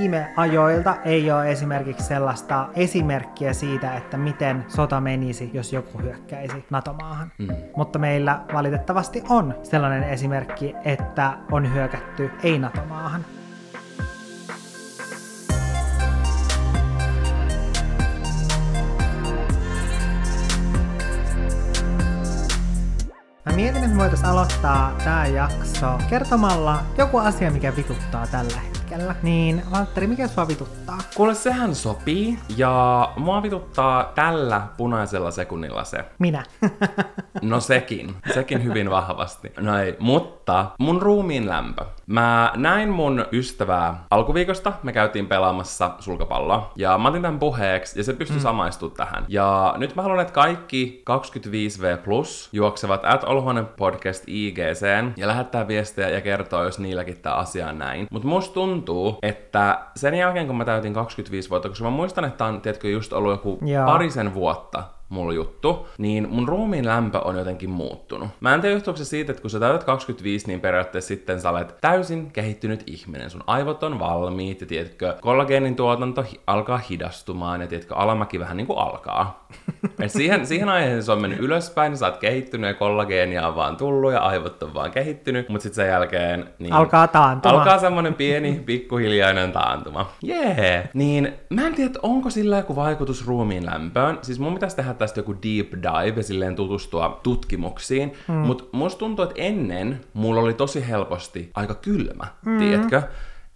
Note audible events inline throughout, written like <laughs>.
viime ajoilta ei ole esimerkiksi sellaista esimerkkiä siitä, että miten sota menisi, jos joku hyökkäisi NATO-maahan. Mm. Mutta meillä valitettavasti on sellainen esimerkki, että on hyökätty ei-NATO-maahan. Mä mietin, että me voitaisiin aloittaa tämä jakso kertomalla joku asia, mikä vituttaa tällä hetkellä. Niin, Valtteri, mikä sua vituttaa? Kuule, sehän sopii. Ja mua vituttaa tällä punaisella sekunnilla se. Minä. <laughs> no sekin. Sekin hyvin vahvasti. No ei, mutta mun ruumiin lämpö. Mä näin mun ystävää alkuviikosta. Me käytiin pelaamassa sulkapalloa. Ja mä otin tämän puheeksi ja se pystyi mm. samaistumaan tähän. Ja nyt mä haluan, että kaikki 25V plus juoksevat at Olohuone podcast IGCen ja lähettää viestejä ja kertoo, jos niilläkin tämä asia on näin. Mutta musta tuntuu, että sen jälkeen kun mä täytin 25 vuotta, koska mä muistan, että on tiedätkö, just ollut joku Joo. parisen vuotta, mulla juttu, niin mun ruumiin lämpö on jotenkin muuttunut. Mä en tiedä johtuuko siitä, että kun sä täytät 25, niin periaatteessa sitten sä olet täysin kehittynyt ihminen. Sun aivot on valmiit ja tiedätkö, kollageenin tuotanto hi- alkaa hidastumaan ja tiedätkö, alamäki vähän niin kuin alkaa. <laughs> Et siihen, siihen aiheeseen se on mennyt ylöspäin, niin sä oot kehittynyt ja kollageenia on vaan tullut ja aivot on vaan kehittynyt, mutta sitten sen jälkeen... Niin alkaa taantuma. Alkaa semmonen pieni, pikkuhiljainen taantuma. Jee! Yeah. Niin mä en tiedä, onko sillä joku vaikutus ruumiin lämpöön. Siis mun pitäisi tehdä tästä joku deep dive ja silleen tutustua tutkimuksiin. Mm. Mutta musta tuntuu, että ennen mulla oli tosi helposti aika kylmä, mm. tiedätkö?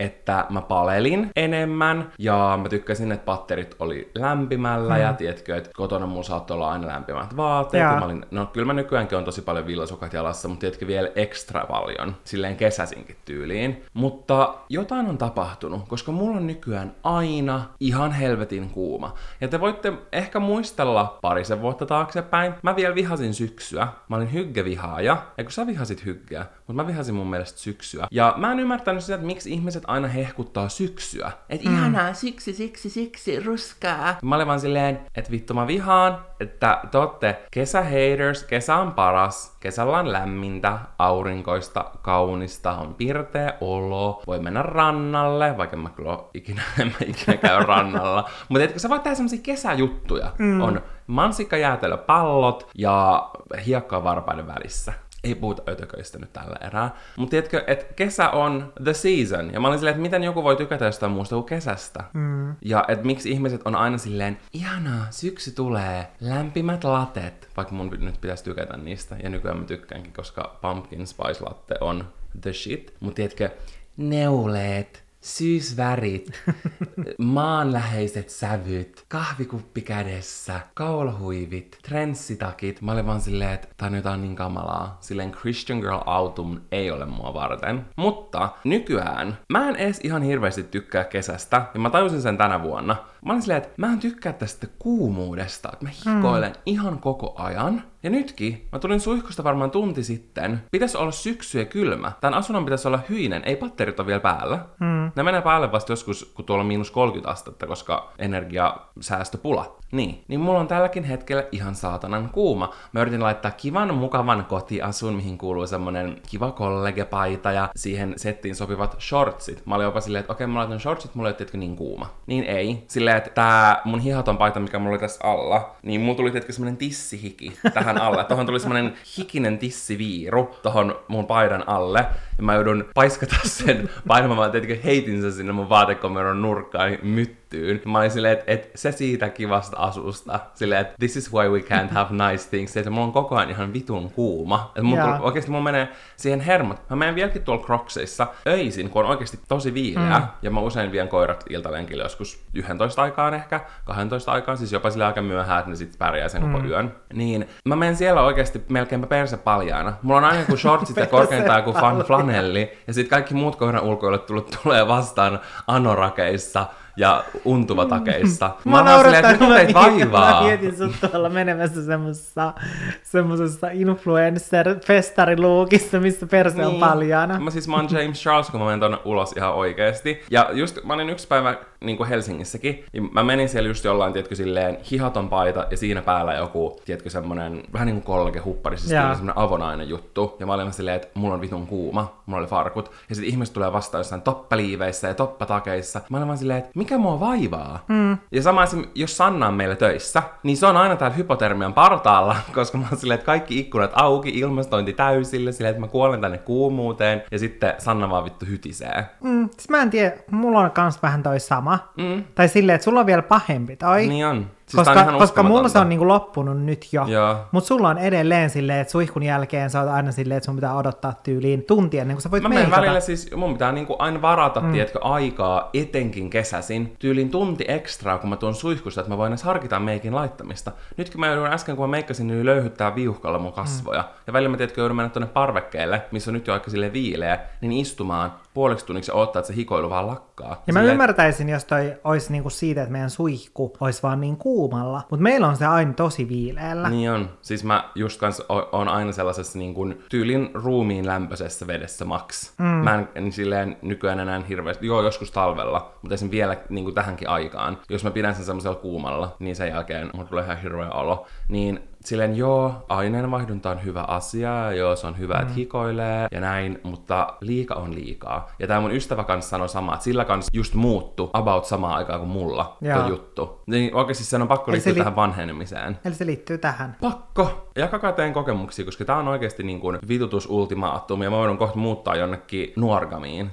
Että mä palelin enemmän ja mä tykkäsin, että patterit oli lämpimällä mm. ja tiedätkö, että kotona mulla saattoi olla aina lämpimät vaatteet. Mä olin, no kyllä mä nykyäänkin on tosi paljon villasukat jalassa, mutta tiedätkö vielä ekstra paljon, silleen kesäsinkin tyyliin. Mutta jotain on tapahtunut, koska mulla on nykyään aina ihan helvetin kuuma. Ja te voitte ehkä muistella parisen vuotta taaksepäin, mä vielä vihasin syksyä. Mä olin hyggevihaaja, ja kun sä vihasit hyggeä, mutta mä vihasin mun mielestä syksyä. Ja mä en ymmärtänyt sitä, että miksi ihmiset aina hehkuttaa syksyä. Että mm. ihanaa, syksy, syksy, syksy, ruskaa. Mä olin vaan silleen, että vittu mä vihaan, että te ootte kesähaters, kesä on paras, kesällä on lämmintä, aurinkoista, kaunista, on pirteä olo, voi mennä rannalle, vaikka mä kyllä ikinä, <laughs> en mä ikinä käy <laughs> rannalla. Mutta etkö sä voit tehdä semmosia kesäjuttuja. Mm. On mansikkajäätelöpallot ja hiekkaa varpaiden välissä ei puhuta ötököistä nyt tällä erää. Mutta tiedätkö, että kesä on the season. Ja mä olin silleen, että miten joku voi tykätä jostain muusta kuin kesästä. Mm. Ja että miksi ihmiset on aina silleen, ihanaa, syksy tulee, lämpimät latet. Vaikka mun nyt pitäisi tykätä niistä. Ja nykyään mä tykkäänkin, koska pumpkin spice latte on the shit. Mutta tiedätkö, neuleet, syysvärit, <laughs> maanläheiset sävyt, kahvikuppi kädessä, kaulahuivit, trenssitakit. Mä olin vaan silleen, että tää on jotain niin kamalaa. Silleen Christian Girl Autumn ei ole mua varten. Mutta nykyään mä en edes ihan hirveästi tykkää kesästä, ja mä tajusin sen tänä vuonna. Mä olin silleen, että mä en tykkää tästä kuumuudesta, että mä hikoilen mm. ihan koko ajan. Ja nytkin, mä tulin suihkusta varmaan tunti sitten. Pitäisi olla syksy ja kylmä. Tän asunnon pitäisi olla hyinen, ei patterit ole vielä päällä. Mm. Ne menee päälle vasta joskus, kun tuolla on miinus 30 astetta, koska energiasäästöpula. Niin, niin mulla on tälläkin hetkellä ihan saatanan kuuma. Mä yritin laittaa kivan, mukavan kotiasun, mihin kuuluu semmonen kiva kollegepaita ja siihen settiin sopivat shortsit. Mä olin jopa silleen, että okei, okay, mä laitan shortsit, mulla ei niin kuuma. Niin ei. Silleen, että tää mun hihaton paita, mikä mulla oli tässä alla, niin mulla tuli tietenkin semmonen tissihiki tähän alle. Tohon tuli semmonen hikinen tissiviiru tohon mun paidan alle. Ja mä joudun paiskata sen painamaan, tietenkin heitin sen sinne mun vaatekomeron nurkkaan myttyyn. Mä olin silleen, että et se siitä kivasta asusta. Silleen, että this is why we can't have nice things. Että mulla on koko ajan ihan vitun kuuma. Että mun yeah. oikeasti mun menee siihen hermot. Mä menen vieläkin tuolla Crocsissa öisin, kun on oikeasti tosi viileä. Mm. Ja mä usein vien koirat iltalenkille joskus 11 aikaan ehkä, 12 aikaan, siis jopa sille aika myöhään, että ne sit pärjää sen mm. koko yön. Niin mä menen siellä oikeasti melkeinpä perse paljaana. Mulla on aina kuin shortsit ja <laughs> korkeintaan kuin fan flanelli. Ja sitten kaikki muut koiran ulkoilut tulee vastaan anorakeissa ja untuva takeissa. Mä, oon vaan silleen, että mä, mietin, mä vaivaa? mietin sut tuolla menemässä semmosessa, semmosessa influencer-festariluukissa, missä perse on paljaana. Mä siis mä oon James Charles, kun mä menen tonne ulos ihan oikeesti. Ja just mä olin yksi päivä niin kuin Helsingissäkin, niin mä menin siellä just jollain, tiedätkö, silleen hihaton paita ja siinä päällä joku, tiedätkö, semmonen vähän niin kuin kollege huppari, siis tyyli semmonen avonainen juttu. Ja mä olin silleen, että mulla on vitun kuuma, mulla oli farkut. Ja sitten ihmiset tulee vastaan jossain toppaliiveissä ja toppatakeissa. Mä olin vaan silleen, että mikä mua vaivaa? Mm. Ja sama jos Sanna on meillä töissä, niin se on aina täällä hypotermian partaalla, <laughs> koska mä oon silleen, että kaikki ikkunat auki, ilmastointi täysille, silleen, että mä kuolen tänne kuumuuteen. Ja sitten Sanna vaan vittu hytisee. Mm, siis mä en tiedä, mulla on kans vähän toi sama. Mm. Tai silleen, että sulla on vielä pahempi toi. Niin on. Siis koska, koska mulla se on niinku loppunut nyt jo. Mutta sulla on edelleen silleen, että suihkun jälkeen sä oot aina silleen, että sun pitää odottaa tyyliin tunti ennen kuin sä voit Mä menen välillä siis, mun pitää niinku aina varata, mm. tiedätkö, aikaa, etenkin kesäsin, tyylin tunti ekstraa, kun mä tuon suihkusta, että mä voin edes harkita meikin laittamista. Nytkin mä joudun äsken, kun mä meikkasin, niin löyhyttää viuhkalla mun kasvoja. Mm. Ja välillä mä tiedätkö, joudun mennä tuonne parvekkeelle, missä on nyt jo aika sille viileä, niin istumaan puoliksi tunniksi odottaa, että se hikoilu vaan lakkaa. Ja mä Silleen, ymmärtäisin, jos toi olisi niinku siitä, että meidän suihku olisi vaan niin kuumalla. Mutta meillä on se aina tosi viileällä. Niin on. Siis mä just kans o- on aina sellaisessa niin kuin tyylin ruumiin lämpöisessä vedessä maks. Mm. Mä en, en silleen nykyään enää hirveästi, joo joskus talvella, mutta esim. vielä niin kuin tähänkin aikaan. Jos mä pidän sen semmoisella kuumalla, niin sen jälkeen mulla tulee ihan hirveä olo. Niin silleen joo, aineenvaihdunta on hyvä asia, joo se on hyvä, mm. että hikoilee ja näin, mutta liika on liikaa. Ja tää mun ystävä kanssa sanoi samaa, että sillä kanssa just muuttu about samaan aikaan kuin mulla tuo juttu. Niin oikeasti sen on pakko Eli liittyä li- tähän vanhenemiseen. Eli se liittyy tähän. Pakko! Jakakaa teidän kokemuksia, koska tää on oikeasti niin kuin vitutusultimaattum ja mä voin kohta muuttaa jonnekin nuorgamiin.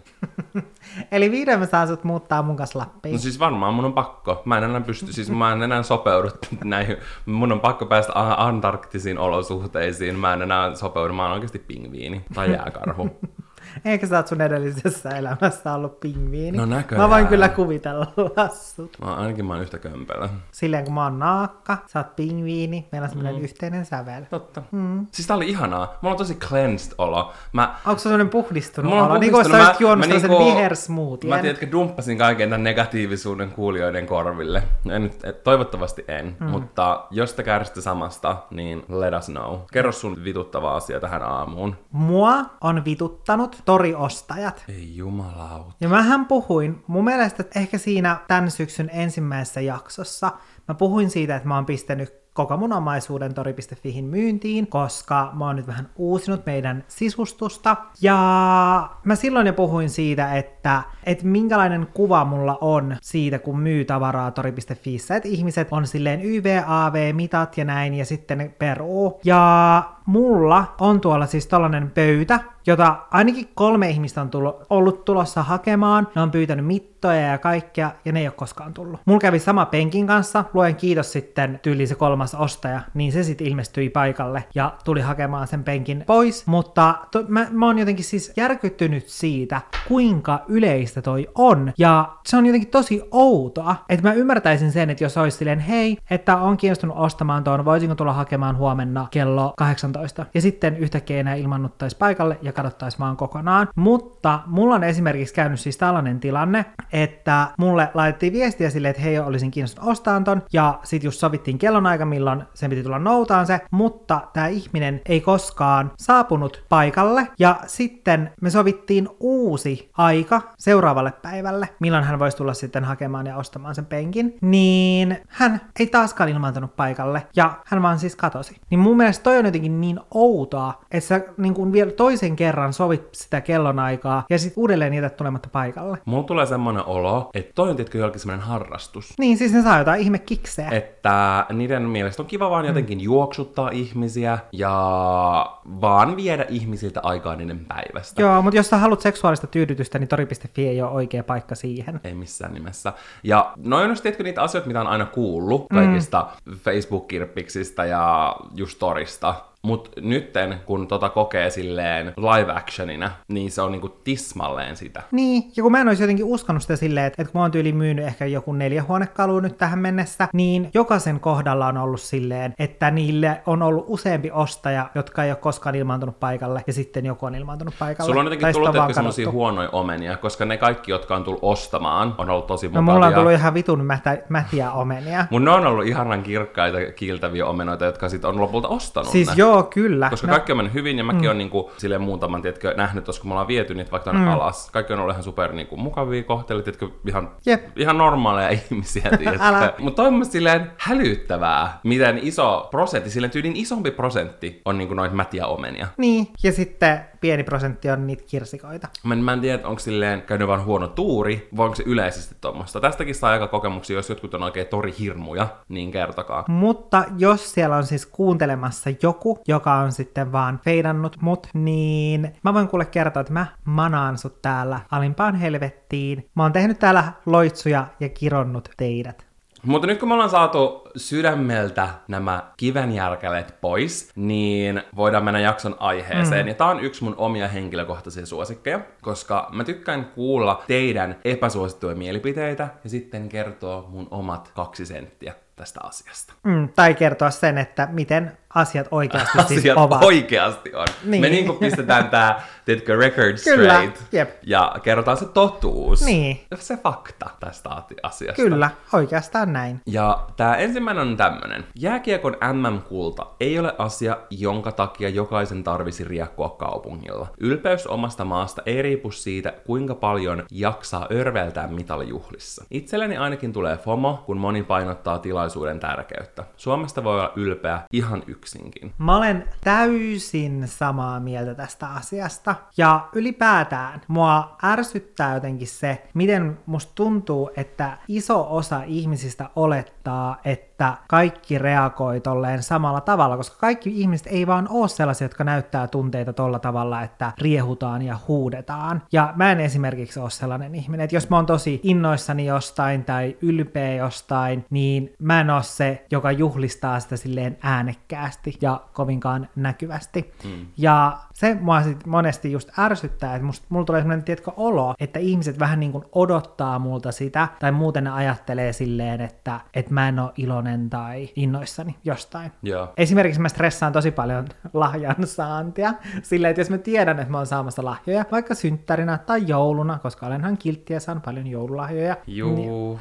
<laughs> Eli vihdoin mä saan sut muuttaa mun kanssa Lappiin. No siis varmaan mun on pakko. Mä en enää pysty, siis mä en enää sopeudu <laughs> näihin. Mun on pakko päästä antarktisiin olosuhteisiin. Mä en enää sopeudu, mä oon oikeasti pingviini tai jääkarhu. Eikä sä oot sun edellisessä elämässä ollut pingviini. No näköjään. Mä voin kyllä kuvitella sut. Mä, ainakin mä oon yhtä kömpelö. Silleen kun mä oon naakka, sä oot pingviini, meillä on semmoinen Mm. yhteinen sävel. Totta. Mm. Siis tää oli ihanaa. Mulla on tosi cleansed olo. Mä Onko se semmoinen puhdistunut Mulla on olo? Niin kuin puhdistunut. sä juonut sellaisen niinku- vihersmoothien. Mä tiedätkö, dumppasin kaiken tämän negatiivisuuden kuulijoiden korville. En, nyt- et, toivottavasti en, mm. mutta jos te kärsitte samasta, niin let us know. Kerro sun vituttava asia tähän aamuun. Mua on vituttanut toriostajat. Ei jumalauta. Ja mähän puhuin, mun mielestä että ehkä siinä tämän syksyn ensimmäisessä jaksossa, mä puhuin siitä, että mä oon pistänyt koko mun omaisuuden tori.fihin myyntiin, koska mä oon nyt vähän uusinut meidän sisustusta. Ja mä silloin jo puhuin siitä, että, että minkälainen kuva mulla on siitä, kun myy tavaraa tori.fiissä, että ihmiset on silleen YVAV-mitat ja näin, ja sitten ne peruu. Ja mulla on tuolla siis tollanen pöytä, jota ainakin kolme ihmistä on tullut, ollut tulossa hakemaan. Ne on pyytänyt mittoja ja kaikkea, ja ne ei ole koskaan tullut. Mulla kävi sama penkin kanssa, luen kiitos sitten tyyli se kolmas ostaja, niin se sitten ilmestyi paikalle ja tuli hakemaan sen penkin pois. Mutta to, mä, mä oon jotenkin siis järkyttynyt siitä, kuinka yleistä toi on. Ja se on jotenkin tosi outoa, että mä ymmärtäisin sen, että jos olisi silleen, hei, että on kiinnostunut ostamaan tuon, voisinko tulla hakemaan huomenna kello 18. Ja sitten yhtäkkiä enää ilmannuttaisi paikalle ja katsottaisi vaan kokonaan. Mutta mulla on esimerkiksi käynyt siis tällainen tilanne, että mulle laitettiin viestiä silleen, että hei, olisin kiinnostunut ostamaan ton, ja sit just sovittiin kellonaika, milloin sen piti tulla noutaan se, mutta tämä ihminen ei koskaan saapunut paikalle, ja sitten me sovittiin uusi aika seuraavalle päivälle, milloin hän voisi tulla sitten hakemaan ja ostamaan sen penkin, niin hän ei taaskaan ilmaantunut paikalle, ja hän vaan siis katosi. Niin mun mielestä toi on jotenkin niin outoa, että sä niin kuin vielä toisen kerran sovit sitä kellonaikaa, ja sitten uudelleen jätät tulematta paikalle. Mulla tulee semmonen olo, että toi on tietenkin jollakin semmonen harrastus. Niin, siis ne saa jotain ihme kikseä. Että niiden mielestä on kiva vaan jotenkin juoksuttaa ihmisiä ja vaan viedä ihmisiltä aikaa niiden päivästä. Joo, mutta jos sä haluat seksuaalista tyydytystä, niin tori.fi ei ole oikea paikka siihen. Ei missään nimessä. Ja noin on tiedätkö niitä asioita, mitä on aina kuullut kaikista Facebook-kirppiksistä ja just torista. Mut nytten, kun tota kokee silleen live actionina, niin se on niinku tismalleen sitä. Niin, ja kun mä en olisi jotenkin uskonut sitä silleen, että, että kun mä oon tyyli myynyt ehkä joku neljä huonekalua nyt tähän mennessä, niin jokaisen kohdalla on ollut silleen, että niille on ollut useampi ostaja, jotka ei ole koskaan ilmaantunut paikalle, ja sitten joku on ilmaantunut paikalle. Sulla on jotenkin Tai tullut sitten semmosia kadottu. huonoja omenia, koska ne kaikki, jotka on tullut ostamaan, on ollut tosi No mukavia. mulla on tullut ihan vitun mätä, mätiä omenia. Mun ne on ollut ihanan kirkkaita, kiiltäviä omenoita, jotka sit on lopulta ostanut Siis ne. joo, kyllä. Koska No, kaikki on mennyt hyvin, ja mäkin mm. on niinku, silleen muutaman, tiedätkö, nähnyt kun me ollaan viety niitä vaikka mm. alas. Kaikki on ollut ihan super niinku, mukavia kohteita, tiedätkö, ihan, Jep. ihan normaaleja <laughs> ihmisiä. Mutta on mun silleen hälyttävää, miten iso prosentti, silleen tyylin isompi prosentti on niinku noita mätiä omenia. Niin, ja sitten pieni prosentti on niitä kirsikoita. Mä en, mä en tiedä, onko silleen käynyt vaan huono tuuri, vai onko se yleisesti tuommoista. Tästäkin saa aika kokemuksia, jos jotkut on oikein torihirmuja, niin kertokaa. Mutta jos siellä on siis kuuntelemassa joku, joka on sitten vaan feidannut mut, niin mä voin kuule kertoa, että mä manaan sut täällä alimpaan helvettiin. Mä oon tehnyt täällä loitsuja ja kironnut teidät. Mutta nyt kun me ollaan saatu sydämeltä nämä kivenjärkäleet pois, niin voidaan mennä jakson aiheeseen. Mm. Ja tää on yksi mun omia henkilökohtaisia suosikkeja, koska mä tykkään kuulla teidän epäsuosittuja mielipiteitä ja sitten kertoa mun omat kaksi senttiä tästä asiasta. Mm, tai kertoa sen, että miten asiat oikeasti siis Asiat ovat. oikeasti on. Niin. Me niinku pistetään tää, tiedätkö, record Kyllä, straight. jep. Ja kerrotaan se totuus. Niin. Se fakta tästä asiasta. Kyllä, oikeastaan näin. Ja tämä ensimmäinen on tämmönen. Jääkiekon MM-kulta ei ole asia, jonka takia jokaisen tarvisi riekkoa kaupungilla. Ylpeys omasta maasta ei riipu siitä, kuinka paljon jaksaa örveltää mitalijuhlissa. Itselleni ainakin tulee FOMO, kun moni painottaa tilaisuuden tärkeyttä. Suomesta voi olla ylpeä ihan yksinkin. Mä olen täysin samaa mieltä tästä asiasta. Ja ylipäätään mua ärsyttää jotenkin se, miten musta tuntuu, että iso osa ihmisistä olettaa, että kaikki reagoi tolleen samalla tavalla, koska kaikki ihmiset ei vaan ole sellaisia, jotka näyttää tunteita tolla tavalla, että riehutaan ja huudetaan. Ja mä en esimerkiksi ole sellainen ihminen, että jos mä oon tosi innoissani jostain tai ylpeä jostain, niin mä en ole se, joka juhlistaa sitä silleen äänekkäästi ja kovinkaan näkyvästi. Mm. Ja se mua sit monesti just ärsyttää, että musta, mulla tulee semmoinen tietkö olo, että ihmiset vähän niin kuin odottaa multa sitä, tai muuten ne ajattelee silleen, että, että mä en ole iloinen tai innoissani jostain. Joo. Esimerkiksi mä stressaan tosi paljon <laughs> lahjan saantia. Silleen, että jos mä tiedän, että mä oon saamassa lahjoja, vaikka synttärinä tai jouluna, koska olenhan kiltti ja saan paljon joululahjoja, Juu.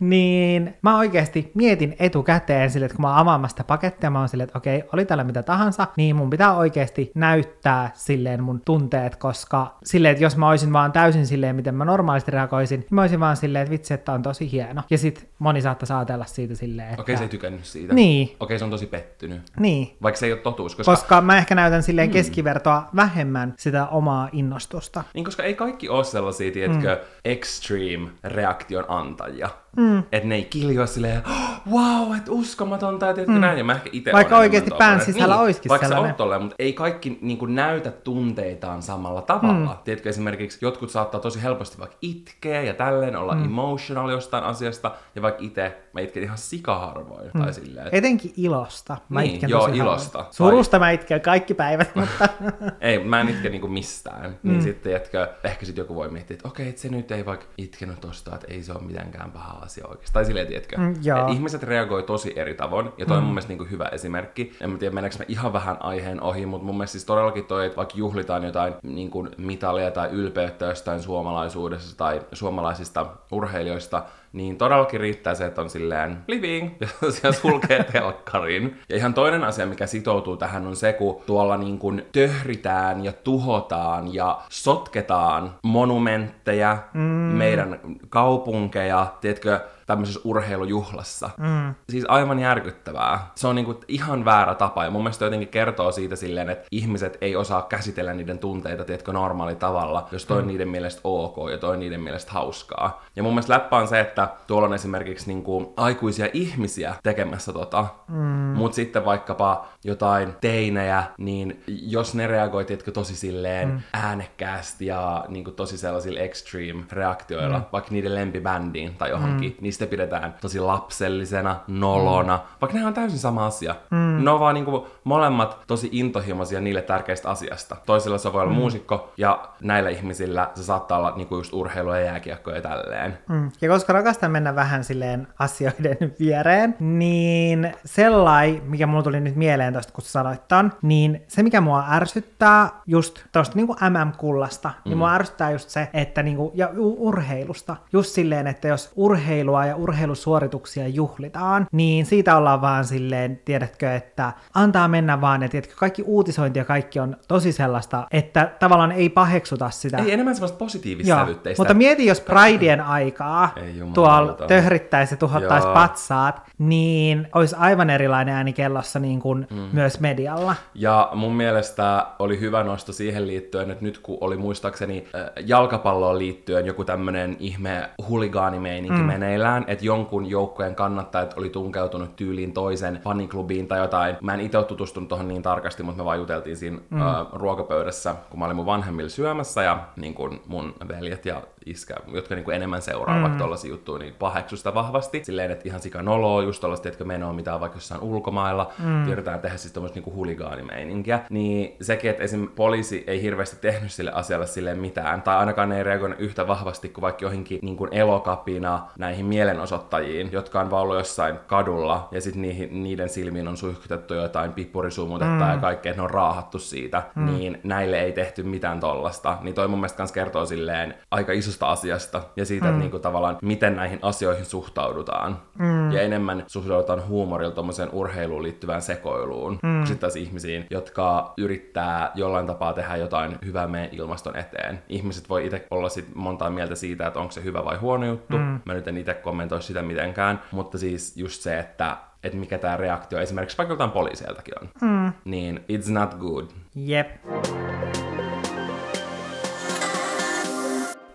niin <laughs> mä oikeasti mietin etukäteen sille, että kun mä oon avaamassa sitä pakettia, mä oon silleen, että okei, oli täällä mitä tahansa, niin mun pitää oikeasti näyttää silleen mun tunteet, koska silleen, että jos mä olisin vaan täysin silleen, miten mä normaalisti reagoisin, niin mä olisin vaan silleen, että vitsi, että on tosi hieno. Ja sit moni saattaisi ajatella siitä silleen, että... Okei, se ei tykännyt siitä. Niin. Okei, se on tosi pettynyt. Niin, Vaikka se ei ole totuus, koska koska mä ehkä näytän silleen keskivertoa vähemmän sitä omaa innostusta. Niin, koska ei kaikki ole sellaisia, tiedätkö, mm. extreme reaktion antajia. Mm. Että ne ei kiljoa silleen, wow, että uskomatonta, tiedätkö mm. näin, ja mä ehkä itse Vaikka enemmän pään sisällä niin, oiskin vaikka sellainen. sä tolleen, mutta ei kaikki niin kuin, näytä tunteitaan samalla tavalla. Mm. Tiedätkö, esimerkiksi jotkut saattaa tosi helposti vaikka itkeä ja tälleen olla mm. emotional jostain asiasta, ja vaikka itse mä itken ihan sikaharvoin, mm. tai silleen, että Etenkin ilosta. Mä Niin, itken joo, tosi ilosta. harvoin. Surusta mä itken kaikki päivät, <laughs> mutta... Ei, mä en itke niinku mistään. Mm. Niin sitten, jätkö, ehkä sit joku voi miettiä, että okei, että se nyt ei vaikka itkenyt tosta, että ei se ole mitenkään paha asia oikeasti. Tai silleen, tiedätkö. Mm, joo. Ihmiset reagoi tosi eri tavoin, ja toi mm. on mun mielestä niinku hyvä esimerkki. En mä tiedä, meneekö mä ihan vähän aiheen ohi, mutta mun mielestä siis todellakin toi, että vaikka juhlitaan jotain niinku mitalia tai ylpeyttä jostain suomalaisuudessa tai suomalaisista urheilijoista, niin todellakin riittää se, että on silleen living, <laughs> ja siellä sulkee telkkarin. Ja ihan toinen asia, mikä sitoutuu tähän, on se, kun tuolla niin kuin töhritään ja tuhotaan ja sotketaan monumentteja, mm. meidän kaupunkeja, tiedätkö, tämmöisessä urheilujuhlassa. Mm. Siis aivan järkyttävää. Se on niinku ihan väärä tapa, ja mun mielestä jotenkin kertoo siitä silleen, että ihmiset ei osaa käsitellä niiden tunteita, tiedätkö, normaali tavalla, jos toi on niiden mielestä ok ja toi niiden mielestä hauskaa. Ja mun mielestä läppä on se, että tuolla on esimerkiksi niinku aikuisia ihmisiä tekemässä tota, mm. mut sitten vaikkapa jotain teinejä, niin jos ne reagoi, tiedätkö, tosi silleen mm. äänekkäästi ja niinku tosi sellaisilla extreme reaktioilla, mm. vaikka niiden lempibändiin tai johonkin, mm. niin sitä pidetään tosi lapsellisena, nolona, mm. vaikka ne on täysin sama asia. Mm. Ne on vaan niinku molemmat tosi intohimoisia niille tärkeistä asiasta. Toisella se voi olla mm. muusikko, ja näillä ihmisillä se saattaa olla niinku just urheilu ja jääkiekko ja tälleen. Mm. Ja koska rakastan mennä vähän silleen asioiden <laughs> viereen, niin sellai, mikä mulla tuli nyt mieleen tosta, kun sanoit ton, niin se mikä mua ärsyttää just tosta niinku MM-kullasta, niin mm. niin mua ärsyttää just se, että niinku, ja urheilusta, just silleen, että jos urheilua ja urheilusuorituksia juhlitaan, niin siitä ollaan vaan silleen, tiedätkö, että antaa mennä vaan, ja tiedätkö, kaikki uutisointi ja kaikki on tosi sellaista, että tavallaan ei paheksuta sitä. Ei enemmän semmoista positiivista sävytteistä. Mutta mieti, jos Prideen aikaa tuolla töhrittäisi ja tuhottaisi patsaat, niin olisi aivan erilainen ääni kellossa niin kuin mm. myös medialla. Ja mun mielestä oli hyvä nosto siihen liittyen, että nyt kun oli muistaakseni äh, jalkapalloon liittyen joku tämmöinen ihme huligaanimeininki mm. meneillään, että jonkun joukkojen kannattajat oli tunkeutunut tyyliin toisen faniklubiin tai jotain. Mä en itse ole tutustunut tuohon niin tarkasti, mutta me vaan juteltiin siinä mm. ruokapöydässä, kun mä olin mun vanhemmilla syömässä ja niin kuin mun veljet ja iskä, jotka niin kuin enemmän seuraa mm. vaikka tollaisia juttuja, niin paheksusta vahvasti. Silleen, että ihan sika noloa, just tollaista, että menoa mitä vaikka jossain ulkomailla, mm. yritetään tehdä siis tommoista niinku huligaanimeininkiä. Niin sekin, että esim. poliisi ei hirveästi tehnyt sille asialle sille mitään, tai ainakaan ne ei reagoinut yhtä vahvasti kuin vaikka johonkin niin kuin elokapina näihin mielenosoittajiin, jotka on vaan ollut jossain kadulla, ja sitten niiden silmiin on suihkutettu jotain pippurisuumutetta mm. ja kaikkea, että ne on raahattu siitä, mm. niin näille ei tehty mitään tollasta. Niin toi mun mielestä kans kertoo silleen aika isosta asiasta, ja siitä, mm. että niinku tavallaan miten näihin asioihin suhtaudutaan. Mm. Ja enemmän suhtaudutaan huumorilla tuommoiseen urheiluun liittyvään sekoiluun, mm. kuin sitten taas ihmisiin, jotka yrittää jollain tapaa tehdä jotain hyvää meidän ilmaston eteen. Ihmiset voi itse olla sit montaa mieltä siitä, että onko se hyvä vai huono juttu. Mm. Mä nyt en itse kommentoi sitä mitenkään, mutta siis just se, että että mikä tämä reaktio esimerkiksi vaikka jotain poliiseiltakin on, mm. niin it's not good. Jep.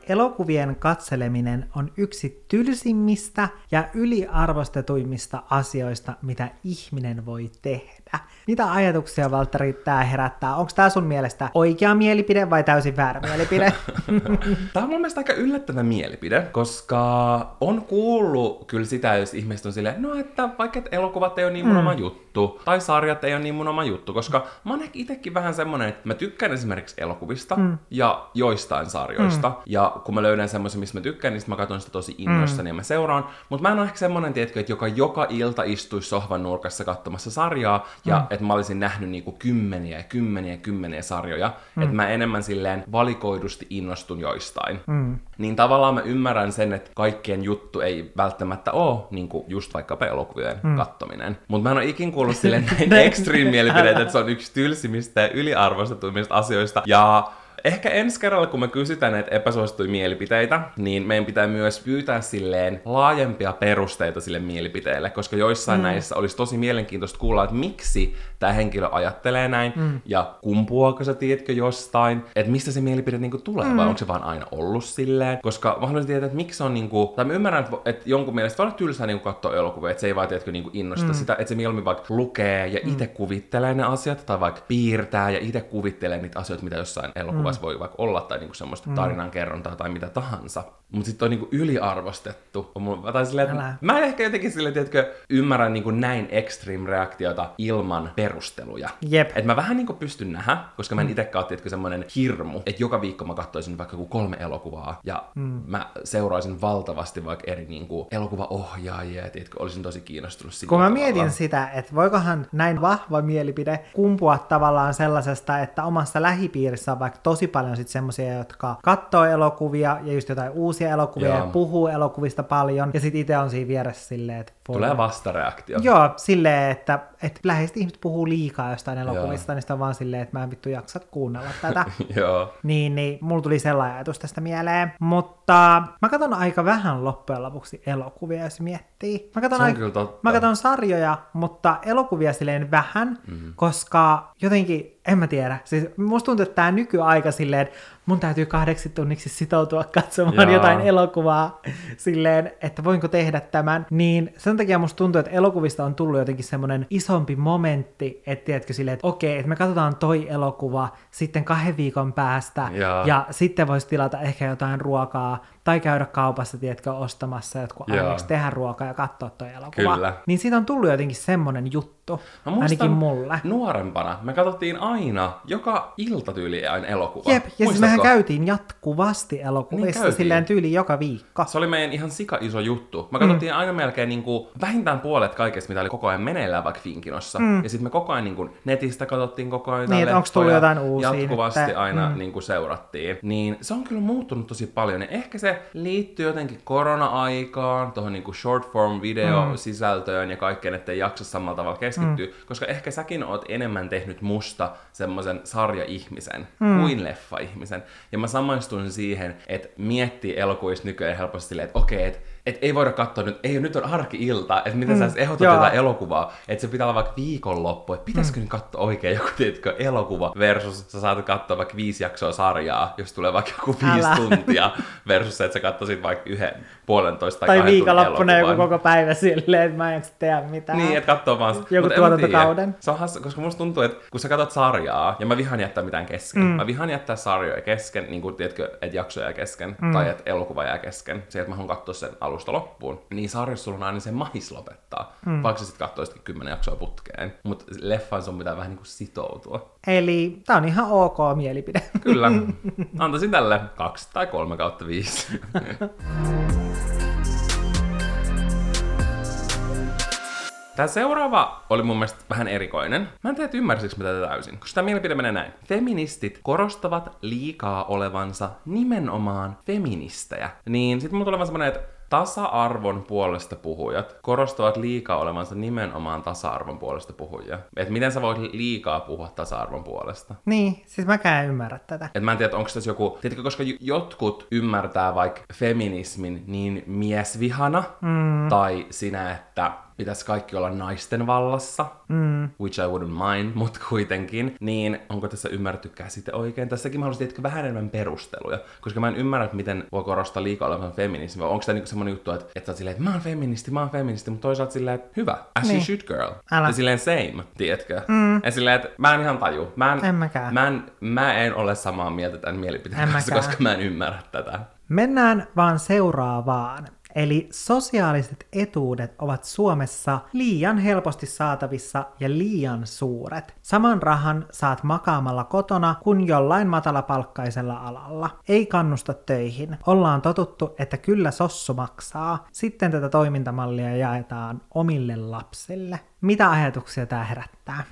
Elokuvien katseleminen on yksi tylsimmistä ja yliarvostetuimmista asioista, mitä ihminen voi tehdä. Mitä ajatuksia, Valtteri, tämä herättää? Onko tämä sun mielestä oikea mielipide vai täysin väärä mielipide? <laughs> tämä on mun mielestä aika yllättävä mielipide, koska on kuullut kyllä sitä, jos ihmiset on silleen, no että vaikka et elokuvat ei ole niin mun mm. oma juttu, tai sarjat ei ole niin mun oma juttu, koska mä oon itsekin vähän semmonen, että mä tykkään esimerkiksi elokuvista mm. ja joistain sarjoista, mm. ja kun mä löydän semmoisen, missä mä tykkään, niin mä katson sitä tosi innoissani mm. ja mä seuraan, mutta mä en ole ehkä semmonen, tiedätkö, että joka joka ilta istuisi sohvan nurkassa katsomassa sarjaa, ja mm että mä olisin nähnyt niinku kymmeniä ja kymmeniä ja kymmeniä sarjoja, mm. että mä enemmän silleen valikoidusti innostun joistain. Mm. Niin tavallaan mä ymmärrän sen, että kaikkien juttu ei välttämättä ole niinku just vaikka elokuvien mm. kattominen. Mutta mä en ole ikin kuullut <laughs> silleen näin extreme mielipideitä, että se on yksi tylsimmistä ja yliarvostetuimmista asioista. Ja Ehkä ensi kerralla, kun me kysytään näitä epäsuosittuja mielipiteitä, niin meidän pitää myös pyytää silleen laajempia perusteita sille mielipiteelle, koska joissain mm. näissä olisi tosi mielenkiintoista kuulla, että miksi tämä henkilö ajattelee näin, mm. ja kumpuako sä tiedätkö jostain, että mistä se mielipide niinku tulee, mm. vai onko se vaan aina ollut silleen, koska mä haluaisin tietää, että miksi on niinku, tai mä ymmärrän, että, että jonkun mielestä voi olla tylsää niinku katsoa elokuvia, että se ei vaan tiedätkö niinku innosta mm. sitä, että se mieluummin vaikka lukee ja itse mm. kuvittelee ne asiat, tai vaikka piirtää ja itse kuvittelee niitä asioita, mitä jossain elokuvassa mm. voi vaikka olla, tai niinku semmoista mm. tarinankerrontaa tai mitä tahansa. Mutta sitten on niinku yliarvostettu. Tai silleen, että mä ehkä jotenkin silleen, tiedätkö, ymmärrän niinku näin extreme reaktiota ilman perusteluja. Jep. Et mä vähän niinku pystyn nähdä, koska mä en mm. itsekään ole semmoinen hirmu, että joka viikko mä katsoisin vaikka kolme elokuvaa ja mm. mä seuraisin valtavasti vaikka eri niinku elokuvaohjaajia, tiedätkö, olisin tosi kiinnostunut siitä. Kun mä tavalla. mietin sitä, että voikohan näin vahva mielipide kumpua tavallaan sellaisesta, että omassa lähipiirissä on vaikka tosi paljon sit semmoisia, jotka katsoo elokuvia ja just jotain uusia elokuvia Joo. ja puhuu elokuvista paljon ja sitten itse on siinä vieressä silleen, että Tulee vastareaktio. Joo, silleen, että, että läheiset ihmiset puhuu liikaa jostain elokuvista, niin sitä on vaan silleen, että mä en vittu jaksa kuunnella tätä. <laughs> Joo. Niin, niin mulla tuli sellainen ajatus tästä mieleen. Mutta mä katson aika vähän loppujen lopuksi elokuvia, jos miettii. Mä katson, aika, mä katson sarjoja, mutta elokuvia silleen vähän, mm-hmm. koska jotenkin, en mä tiedä. Siis musta tuntuu, että tää nykyaika silleen, mun täytyy kahdeksi tunniksi sitoutua katsomaan Jaa. jotain elokuvaa silleen, että voinko tehdä tämän, niin sen takia musta tuntuu, että elokuvista on tullut jotenkin semmoinen isompi momentti, että tiedätkö silleen, että okei, että me katsotaan toi elokuva sitten kahden viikon päästä, Jaa. ja sitten voisi tilata ehkä jotain ruokaa tai käydä kaupassa, tiedätkö, ostamassa jotkut aineeksi, tehdä ruokaa ja katsoa toi elokuva. Kyllä. Niin siitä on tullut jotenkin semmonen juttu, Mä ainakin mulle. nuorempana me katsottiin aina joka iltatyyli aina elokuva. Jep, ja siis mehän käytiin jatkuvasti elokuvissa Niin käytiin. silleen tyyli joka viikko. Se oli meidän ihan sika iso juttu. Me katsottiin mm. aina melkein niin kuin, vähintään puolet kaikesta, mitä oli koko ajan meneillään vaikka Finkinossa. Mm. Ja sitten me koko ajan niin kuin, netistä katsottiin koko ajan Niin, onks tullut jotain uusia Jatkuvasti nyt? aina mm. niin kuin seurattiin. Niin se on kyllä muuttunut tosi paljon. Ja ehkä se liittyy jotenkin korona-aikaan, tuohon niin kuin short form video Mm. sisältöön ja kaikkeen, ettei jaksa samalla tavalla keskittyä. Mm. Koska ehkä säkin oot enemmän tehnyt musta semmoisen sarja-ihmisen mm. kuin leffa-ihmisen. Ja mä samaistuin siihen, että miettii elokuvista nykyään helposti silleen, että okei, että et ei voida katsoa nyt, ei nyt on arki-ilta, että miten mm, sä ehdotat jotain elokuvaa, että se pitää olla vaikka viikonloppu, että pitäisikö mm. nyt katsoa oikein joku, tiedätkö, elokuva versus sä saat katsoa vaikka viisi jaksoa sarjaa, jos tulee vaikka joku viisi Älä. tuntia, versus <laughs> se, että sä katsoisit vaikka yhden, puolentoista tai, Tai viikonloppuna joku koko päivä silleen, että mä en tehdä mitään. Niin, että katsoo vaan... Joku Mut tuotantokauden. tiedä. Se on hassu, koska musta tuntuu, että kun sä katsot sarjaa, ja mä vihaan jättää mitään kesken. Mm. Mä vihaan jättää sarjoja kesken, niin kuin tiedätkö, että jakso jää kesken, mm. tai että elokuva jää kesken. Se, että mä haluan katsoa sen alusta loppuun. Niin sarjassa sulla on aina se mahis lopettaa. Mm. Vaikka sä sit katsoisitkin kymmenen jaksoa putkeen. Mutta leffaan sun pitää vähän niin kuin sitoutua. Eli tää on ihan ok mielipide. Kyllä. <laughs> Antaisin tälle kaksi tai kolme kautta viisi. <laughs> Tämä seuraava oli mun mielestä vähän erikoinen. Mä en tiedä, että ymmärsikö mä tätä täysin. Koska tämä mielipide menee näin. Feministit korostavat liikaa olevansa nimenomaan feministejä. Niin sitten mulla tulee vaan semmonen, että tasa-arvon puolesta puhujat korostavat liikaa olevansa nimenomaan tasa-arvon puolesta puhujia. Et miten sä voit liikaa puhua tasa-arvon puolesta? niin, siis mäkään en ymmärrä tätä. Et mä en tiedä, onko tässä joku, tiedätkö, koska jotkut ymmärtää vaikka feminismin niin miesvihana, mm. tai sinä, että pitäisi kaikki olla naisten vallassa, mm. which I wouldn't mind, mutta kuitenkin, niin onko tässä ymmärretty käsite oikein? Tässäkin mä haluaisin vähän enemmän perusteluja, koska mä en ymmärrä, että miten voi korostaa liikaa olevan feminismi, vai onko tämä niinku semmoinen juttu, että, että sä oot silleen, että mä oon feministi, mä oon feministi, mutta toisaalta silleen, että hyvä, as Niin. you should girl. Älä. Ja silleen same, tiedätkö? Mm. Ja silleen, että mä en ihan taju. Mä en, En mäkään. Mä en, mä en ole samaa mieltä tämän mielipiteen En kanssa, mäkään. koska mä en ymmärrä tätä. Mennään vaan seuraavaan. Eli sosiaaliset etuudet ovat Suomessa liian helposti saatavissa ja liian suuret. Saman rahan saat makaamalla kotona kuin jollain matalapalkkaisella alalla. Ei kannusta töihin. Ollaan totuttu, että kyllä sossu maksaa. Sitten tätä toimintamallia jaetaan omille lapsille. Mitä ajatuksia tämä herättää?